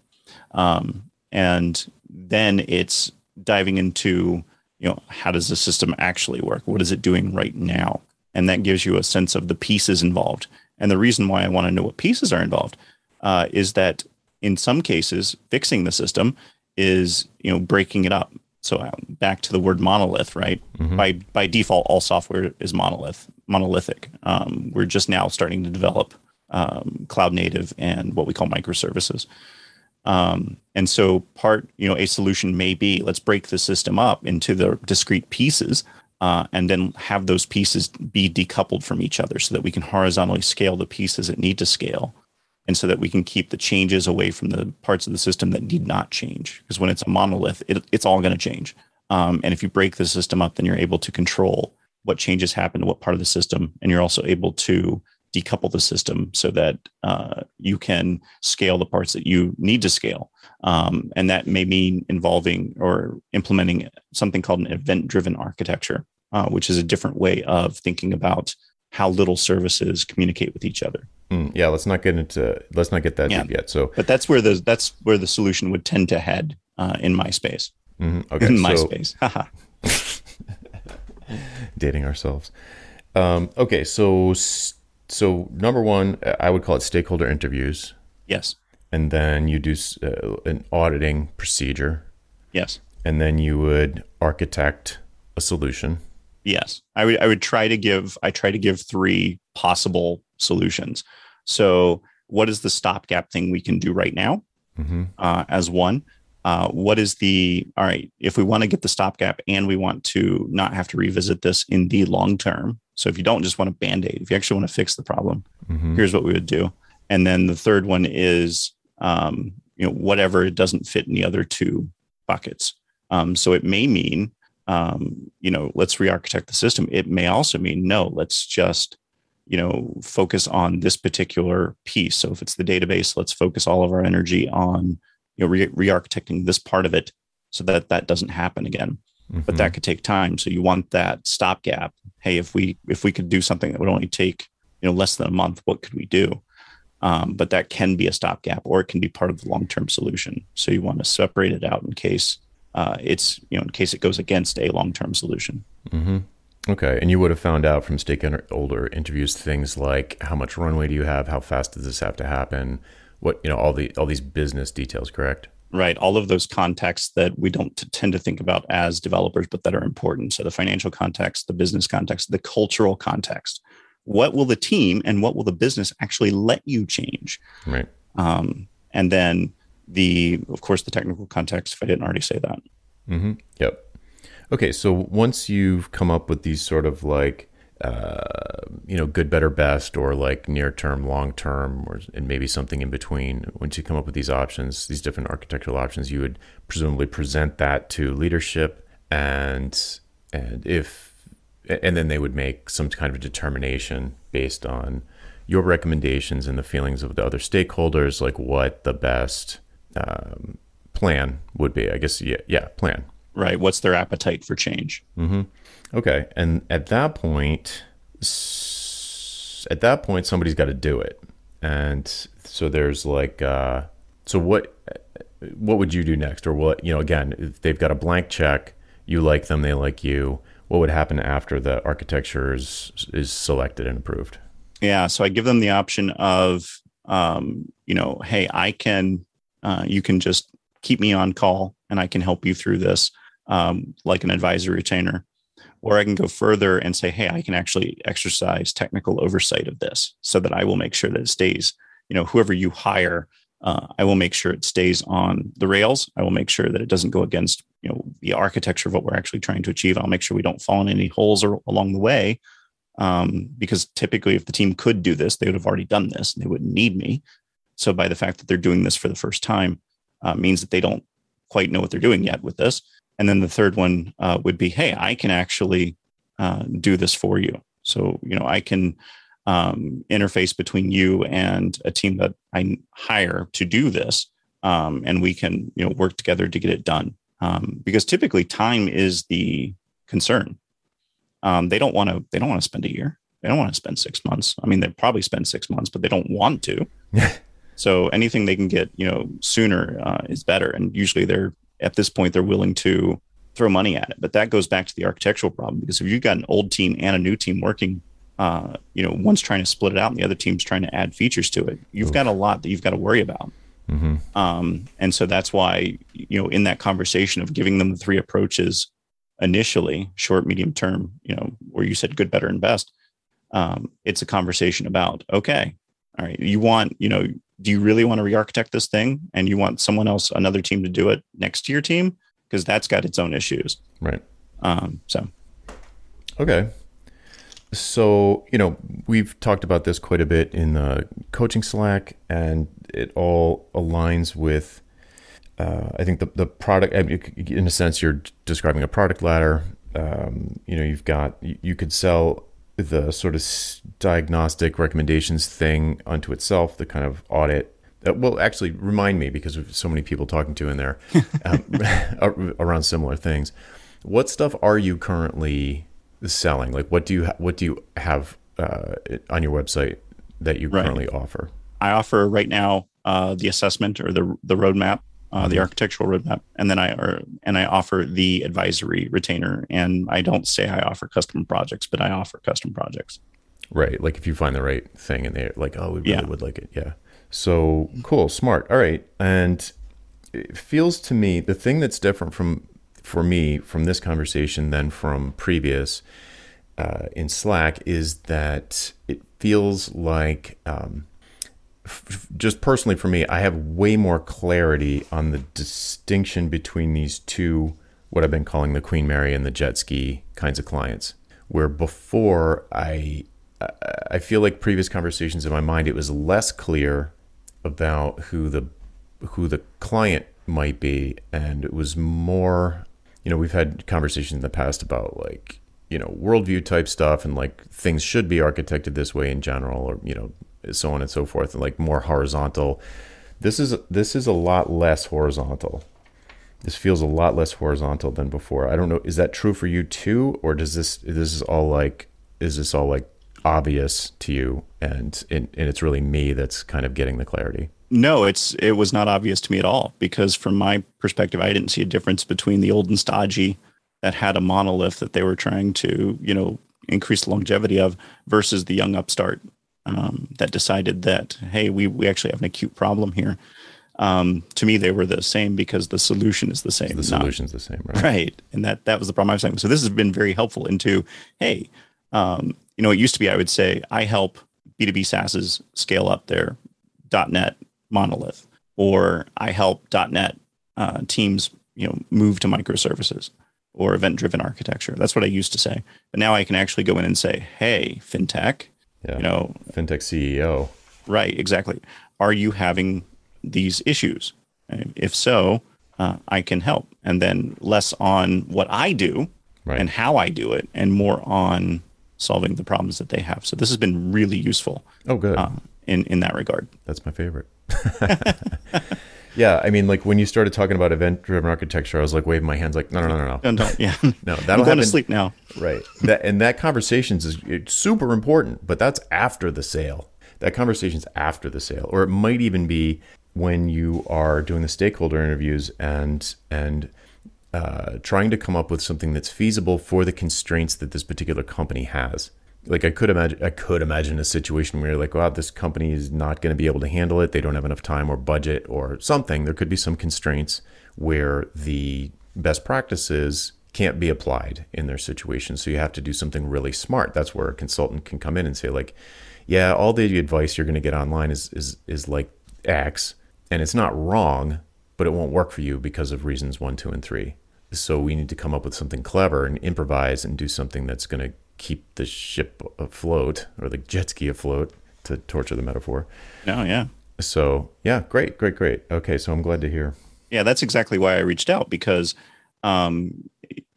S2: Um, and then it's diving into you know how does the system actually work? What is it doing right now? And that gives you a sense of the pieces involved. And the reason why i want to know what pieces are involved uh, is that in some cases fixing the system is you know breaking it up. So um, back to the word monolith right? Mm-hmm. by by default all software is monolith monolithic. Um, we're just now starting to develop um, cloud native and what we call microservices um, and so part, you know, a solution may be let's break the system up into the discrete pieces uh, and then have those pieces be decoupled from each other so that we can horizontally scale the pieces that need to scale and so that we can keep the changes away from the parts of the system that need not change. Because when it's a monolith, it, it's all going to change. Um, and if you break the system up, then you're able to control what changes happen to what part of the system. And you're also able to decouple the system so that uh, you can scale the parts that you need to scale. Um, and that may mean involving or implementing something called an event driven architecture, uh, which is a different way of thinking about how little services communicate with each other.
S1: Mm, yeah, let's not get into let's not get that yeah. deep yet. So,
S2: but that's where the that's where the solution would tend to head uh, in my space.
S1: Mm-hmm. Okay,
S2: in my so, space.
S1: dating ourselves. Um, okay, so so number one, I would call it stakeholder interviews.
S2: Yes.
S1: And then you do uh, an auditing procedure.
S2: Yes.
S1: And then you would architect a solution.
S2: Yes. I would I would try to give I try to give three possible solutions. So what is the stopgap thing we can do right now mm-hmm. uh, as one? Uh, what is the all right if we want to get the stopgap and we want to not have to revisit this in the long term so if you don't just want to band-aid if you actually want to fix the problem mm-hmm. here's what we would do. And then the third one is um, you know whatever it doesn't fit in the other two buckets. Um, so it may mean um, you know let's re-architect the system. It may also mean no let's just you know focus on this particular piece. So if it's the database let's focus all of our energy on you know re- re-architecting this part of it so that that doesn't happen again mm-hmm. but that mm-hmm. could take time. So you want that stopgap. Hey if we if we could do something that would only take you know less than a month what could we do? Um, but that can be a stopgap or it can be part of the long-term solution. So you want to separate it out in case uh, it's you know in case it goes against a long-term solution.
S1: Mm-hmm. Okay, and you would have found out from stakeholder interviews things like how much runway do you have, how fast does this have to happen, what you know all the all these business details correct
S2: right? All of those contexts that we don't t- tend to think about as developers but that are important. So the financial context the business context the cultural context. What will the team and what will the business actually let you change?
S1: Right.
S2: Um, and then the of course the technical context if i didn't already say that.
S1: Mm-hmm. yep. Okay so once you've come up with these sort of like uh, you know, good, better, best, or like near term, long term, or and maybe something in between. Once you come up with these options, these different architectural options, you would presumably present that to leadership, and and if and then they would make some kind of determination based on your recommendations and the feelings of the other stakeholders, like what the best um, plan would be. I guess yeah, yeah, plan.
S2: Right. What's their appetite for change?
S1: Mm-hmm. Okay, and at that point, at that point, somebody's got to do it, and so there's like, uh, so what? What would you do next, or what? You know, again, if they've got a blank check, you like them, they like you. What would happen after the architecture is is selected and approved?
S2: Yeah, so I give them the option of, um, you know, hey, I can, uh, you can just keep me on call, and I can help you through this, um, like an advisory retainer or I can go further and say, hey, I can actually exercise technical oversight of this so that I will make sure that it stays, you know, whoever you hire, uh, I will make sure it stays on the rails. I will make sure that it doesn't go against, you know, the architecture of what we're actually trying to achieve. I'll make sure we don't fall in any holes or along the way. Um, because typically, if the team could do this, they would have already done this and they wouldn't need me. So, by the fact that they're doing this for the first time, uh, means that they don't quite know what they're doing yet with this. And then the third one uh, would be, hey, I can actually uh, do this for you. So, you know, I can um, interface between you and a team that I hire to do this. Um, and we can, you know, work together to get it done. Um, because typically time is the concern. Um, they don't want to, they don't want to spend a year. They don't want to spend six months. I mean, they probably spend six months, but they don't want to. so anything they can get, you know, sooner uh, is better. And usually they're at this point, they're willing to throw money at it. But that goes back to the architectural problem because if you've got an old team and a new team working uh, you know, one's trying to split it out and the other team's trying to add features to it. You've Oof. got a lot that you've got to worry about. Mm-hmm. Um, and so that's why, you know, in that conversation of giving them the three approaches initially, short, medium term, you know, where you said good, better, and best, um, it's a conversation about, okay, all right, you want, you know, do you really want to re-architect this thing and you want someone else, another team to do it next to your team? Because that's got its own issues.
S1: Right.
S2: Um, so.
S1: Okay. So, you know, we've talked about this quite a bit in the coaching Slack, and it all aligns with, uh, I think, the, the product. In a sense, you're describing a product ladder. Um, you know, you've got, you could sell the sort of diagnostic recommendations thing unto itself, the kind of audit. Uh, well, actually, remind me because of so many people talking to in there um, around similar things. What stuff are you currently selling? Like, what do you ha- what do you have uh, on your website that you right. currently offer?
S2: I offer right now uh, the assessment or the the roadmap, uh, the architectural roadmap, and then I or, and I offer the advisory retainer. And I don't say I offer custom projects, but I offer custom projects.
S1: Right, like if you find the right thing and they're like, oh, we really yeah. would like it, yeah. So cool, smart. All right, and it feels to me the thing that's different from for me from this conversation than from previous uh, in Slack is that it feels like, um, just personally for me, I have way more clarity on the distinction between these two, what I've been calling the Queen Mary and the jet ski kinds of clients. Where before I, I feel like previous conversations in my mind, it was less clear about who the who the client might be, and it was more you know, we've had conversations in the past about like, you know, worldview type stuff and like things should be architected this way in general, or, you know, so on and so forth, and like more horizontal. This is this is a lot less horizontal. This feels a lot less horizontal than before. I don't know. Is that true for you too, or does this this is all like is this all like obvious to you, and and, and it's really me that's kind of getting the clarity?
S2: No, it's it was not obvious to me at all because from my perspective, I didn't see a difference between the old and stodgy that had a monolith that they were trying to, you know, increase longevity of versus the young upstart um, that decided that hey, we we actually have an acute problem here. Um, to me, they were the same because the solution is the same.
S1: The solution's the same, right?
S2: Right, and that that was the problem I was saying. So this has been very helpful into hey, um, you know, it used to be I would say I help B2B SaaSes scale up their .NET monolith, or I help .NET uh, teams, you know, move to microservices or event-driven architecture. That's what I used to say. But now I can actually go in and say, "Hey, fintech, yeah. you know,
S1: fintech CEO,
S2: right? Exactly. Are you having these issues? If so, uh, I can help." And then less on what I do right. and how I do it, and more on solving the problems that they have. So this has been really useful.
S1: Oh, good. Uh,
S2: in in that regard.
S1: That's my favorite. yeah, I mean, like when you started talking about event-driven architecture, I was like waving my hands, like, no, no, no, no,
S2: no, don't, yeah,
S1: no,
S2: that'll I'm going to sleep now.
S1: Right. That and that conversations is super important, but that's after the sale. That conversation's after the sale, or it might even be when you are doing the stakeholder interviews and and uh, trying to come up with something that's feasible for the constraints that this particular company has like I could imagine I could imagine a situation where you're like, wow, this company is not going to be able to handle it. They don't have enough time or budget or something. There could be some constraints where the best practices can't be applied in their situation. So you have to do something really smart. That's where a consultant can come in and say, like, yeah, all the advice you're going to get online is is is like X, and it's not wrong, but it won't work for you because of reasons one, two, and three. So we need to come up with something clever and improvise and do something that's going to keep the ship afloat or the jet ski afloat to torture the metaphor.
S2: Oh yeah.
S1: So yeah, great, great, great. Okay, so I'm glad to hear.
S2: Yeah, that's exactly why I reached out because, um,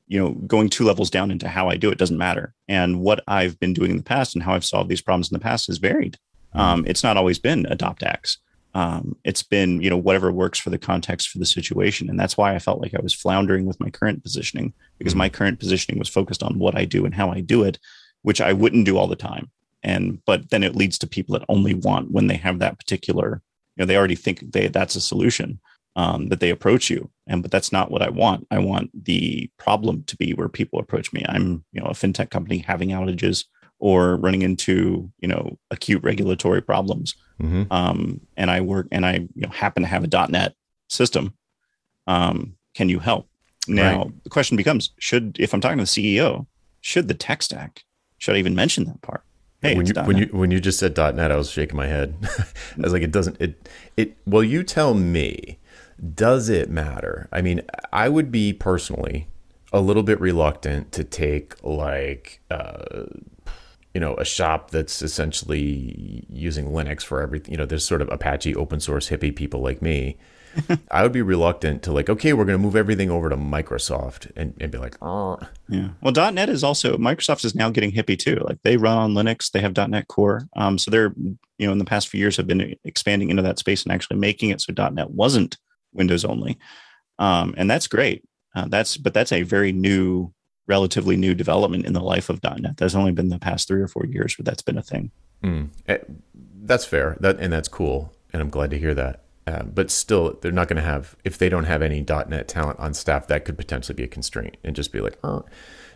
S2: you know, going two levels down into how I do it doesn't matter. And what I've been doing in the past and how I've solved these problems in the past is varied. Mm-hmm. Um, it's not always been adopt X. Um, it's been, you know, whatever works for the context for the situation. And that's why I felt like I was floundering with my current positioning because mm-hmm. my current positioning was focused on what I do and how I do it, which I wouldn't do all the time. And, but then it leads to people that only want when they have that particular, you know, they already think they, that's a solution um, that they approach you. And but that's not what I want. I want the problem to be where people approach me. I'm you know a fintech company having outages or running into you know acute regulatory problems. Mm-hmm. Um, and I work and I you know happen to have a .NET system. Um, can you help? Now right. the question becomes: Should if I'm talking to the CEO, should the tech stack? Should I even mention that part?
S1: Hey, when you when you when you just said .NET, I was shaking my head. I was like, it doesn't it it. Well, you tell me does it matter? I mean, I would be personally a little bit reluctant to take like uh, you know a shop that's essentially using Linux for everything. You know, there's sort of Apache open source hippie people like me. I would be reluctant to like, okay, we're going to move everything over to Microsoft and, and be like, oh,
S2: yeah. Well, .NET is also Microsoft is now getting hippie too. Like they run on Linux, they have .NET Core. Um, so they're you know in the past few years have been expanding into that space and actually making it so .NET wasn't Windows only, um, and that's great. Uh, that's but that's a very new, relatively new development in the life of .NET. That's only been the past three or four years where that's been a thing. Mm.
S1: That's fair. That and that's cool, and I'm glad to hear that. Uh, but still, they're not going to have if they don't have any .NET talent on staff. That could potentially be a constraint, and just be like, oh.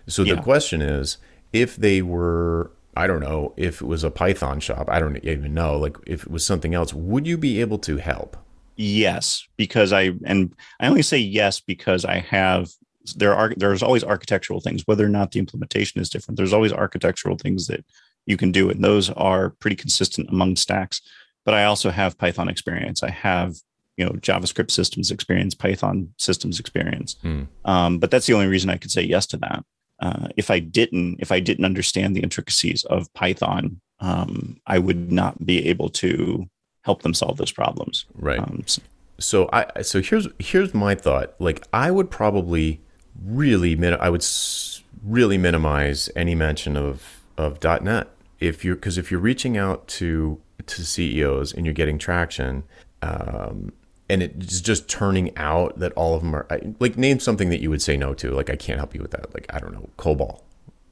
S1: So yeah. the question is, if they were I don't know if it was a Python shop. I don't even know. Like if it was something else, would you be able to help?
S2: yes because i and i only say yes because i have there are there's always architectural things whether or not the implementation is different there's always architectural things that you can do and those are pretty consistent among stacks but i also have python experience i have you know javascript systems experience python systems experience mm. um, but that's the only reason i could say yes to that uh, if i didn't if i didn't understand the intricacies of python um, i would not be able to help them solve those problems.
S1: Right. Um, so, so, I so here's here's my thought. Like I would probably really min- I would s- really minimize any mention of of .NET if you're because if you're reaching out to to CEOs and you're getting traction. Um, and it's just turning out that all of them are like name something that you would say no to like i can't help you with that like i don't know cobol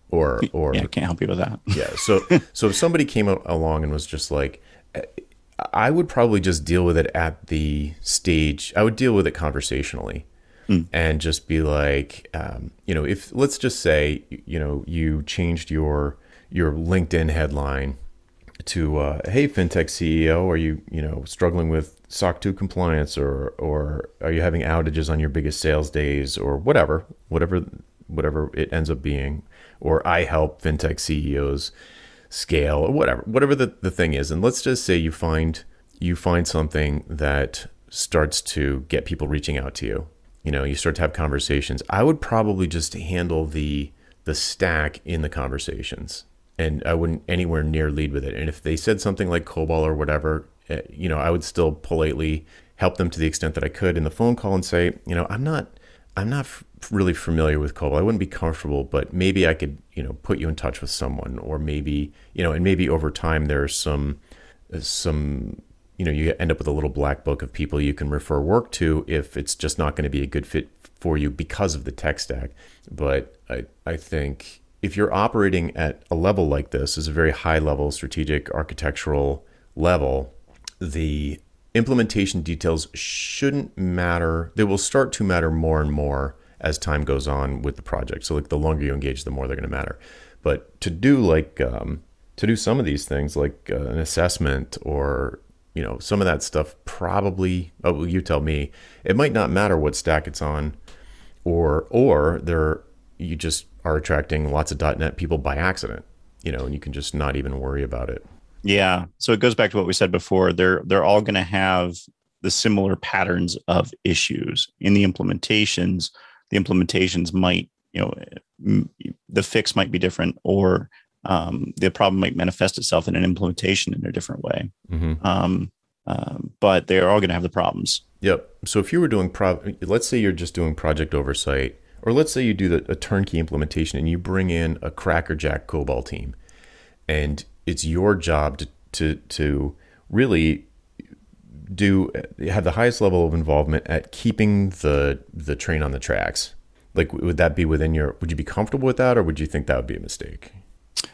S1: or or
S2: yeah, i can't help you with that
S1: yeah so so if somebody came along and was just like I would probably just deal with it at the stage. I would deal with it conversationally mm. and just be like, um, you know, if let's just say, you know, you changed your your LinkedIn headline to, uh, "Hey, fintech CEO, are you you know struggling with SOC 2 compliance, or or are you having outages on your biggest sales days, or whatever, whatever whatever it ends up being, or I help fintech CEOs." scale or whatever whatever the, the thing is and let's just say you find you find something that starts to get people reaching out to you you know you start to have conversations i would probably just handle the the stack in the conversations and i wouldn't anywhere near lead with it and if they said something like cobol or whatever eh, you know i would still politely help them to the extent that i could in the phone call and say you know i'm not i'm not really familiar with COBOL. I wouldn't be comfortable, but maybe I could, you know, put you in touch with someone, or maybe, you know, and maybe over time there's some, some, you know, you end up with a little black book of people you can refer work to if it's just not going to be a good fit for you because of the tech stack. But I, I think if you're operating at a level like this, is a very high level strategic architectural level, the implementation details shouldn't matter. They will start to matter more and more as time goes on with the project. So like the longer you engage, the more they're going to matter. But to do like um, to do some of these things, like uh, an assessment or you know some of that stuff, probably. Oh, well, you tell me. It might not matter what stack it's on, or or there you just are attracting lots of .NET people by accident. You know, and you can just not even worry about it.
S2: Yeah. So it goes back to what we said before. They're they're all going to have the similar patterns of issues in the implementations the implementations might you know the fix might be different or um, the problem might manifest itself in an implementation in a different way mm-hmm. um, um, but they are all going to have the problems.
S1: Yep. So if you were doing pro, let's say you're just doing project oversight, or let's say you do the, a turnkey implementation and you bring in a crackerjack COBOL team, and it's your job to to to really do have the highest level of involvement at keeping the the train on the tracks. Like, would that be within your? Would you be comfortable with that, or would you think that would be a mistake?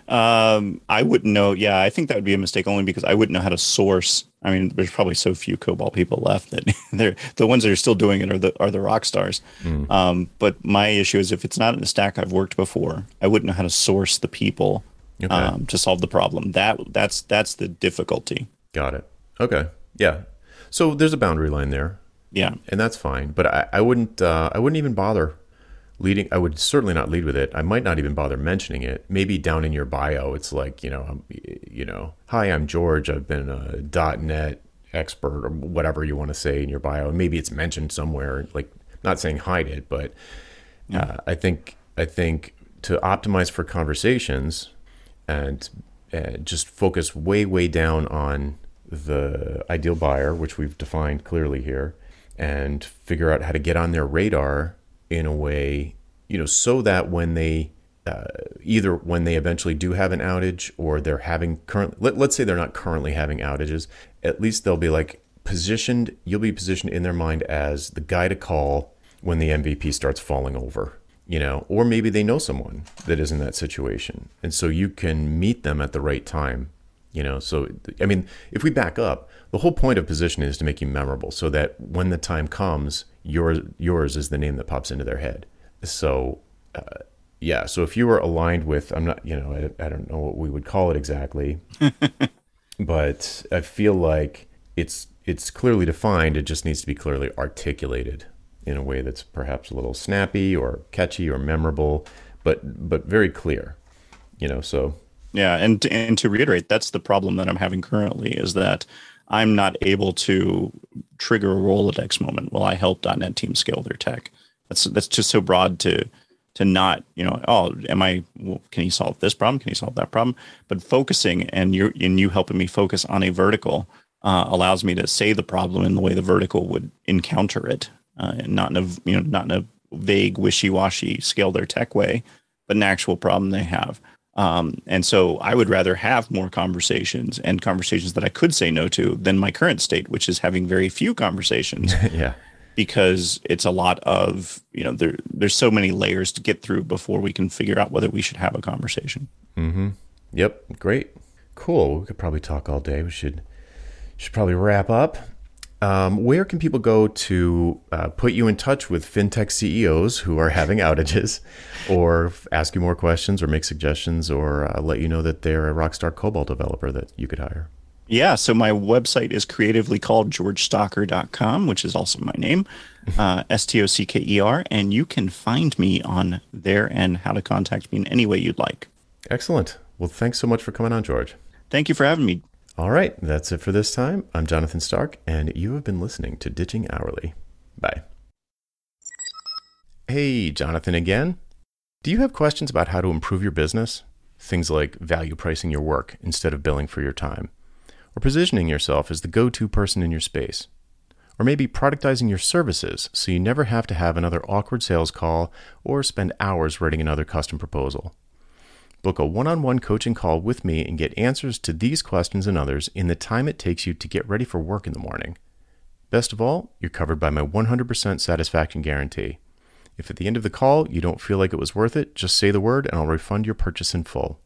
S2: Um, I wouldn't know. Yeah, I think that would be a mistake only because I wouldn't know how to source. I mean, there's probably so few COBOL people left that they're the ones that are still doing it are the are the rock stars. Mm. Um, but my issue is if it's not in a stack I've worked before, I wouldn't know how to source the people okay. um, to solve the problem. That that's that's the difficulty.
S1: Got it. Okay. Yeah. So there's a boundary line there.
S2: Yeah.
S1: And that's fine. But I, I wouldn't uh, I wouldn't even bother leading i would certainly not lead with it. I might not even bother mentioning it. Maybe down in your bio it's like you know you know hi i'm george. I've been a .NET expert or whatever you want to say in your bio. And maybe it's mentioned somewhere like not saying hide it but yeah. uh, i think i think to optimize for conversations and uh, just focus way way down on the ideal buyer which we've defined clearly here and figure out how to get on their radar in a way, you know, so that when they uh, either when they eventually do have an outage or they're having current, let, let's say they're not currently having outages, at least they'll be like positioned, you'll be positioned in their mind as the guy to call when the MVP starts falling over, you know, or maybe they know someone that is in that situation. And so you can meet them at the right time, you know. So, I mean, if we back up, the whole point of positioning is to make you memorable so that when the time comes, yours yours is the name that pops into their head. So uh, yeah, so if you were aligned with, I'm not, you know, I, I don't know what we would call it exactly, but I feel like it's it's clearly defined. It just needs to be clearly articulated in a way that's perhaps a little snappy or catchy or memorable, but but very clear. You know, so
S2: yeah, and and to reiterate, that's the problem that I'm having currently is that I'm not able to trigger a Rolodex moment while I help .NET team scale their tech. That's that's just so broad to to not you know oh am I well, can he solve this problem? Can he solve that problem? But focusing and you and you helping me focus on a vertical uh, allows me to say the problem in the way the vertical would encounter it uh, and not in a you know not in a vague wishy washy scale their tech way but an actual problem they have um, and so I would rather have more conversations and conversations that I could say no to than my current state, which is having very few conversations.
S1: yeah.
S2: Because it's a lot of, you know, there, there's so many layers to get through before we can figure out whether we should have a conversation.
S1: Mm-hmm. Yep. Great. Cool. We could probably talk all day. We should should probably wrap up. Um, where can people go to uh, put you in touch with fintech CEOs who are having outages, or ask you more questions, or make suggestions, or uh, let you know that they're a rockstar COBOL developer that you could hire?
S2: Yeah, so my website is creatively called georgestocker.com, which is also my name, uh, S T O C K E R, and you can find me on there and how to contact me in any way you'd like.
S1: Excellent. Well, thanks so much for coming on, George.
S2: Thank you for having me.
S1: All right, that's it for this time. I'm Jonathan Stark, and you have been listening to Ditching Hourly. Bye. Hey, Jonathan again. Do you have questions about how to improve your business? Things like value pricing your work instead of billing for your time, or positioning yourself as the go to person in your space, or maybe productizing your services so you never have to have another awkward sales call or spend hours writing another custom proposal. Book a one on one coaching call with me and get answers to these questions and others in the time it takes you to get ready for work in the morning. Best of all, you're covered by my 100% satisfaction guarantee. If at the end of the call you don't feel like it was worth it, just say the word and I'll refund your purchase in full.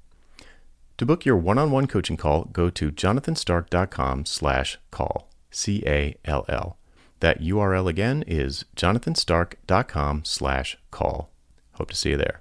S1: To book your one-on-one coaching call, go to jonathanstark.com slash call, C-A-L-L. That URL again is jonathanstark.com slash call. Hope to see you there.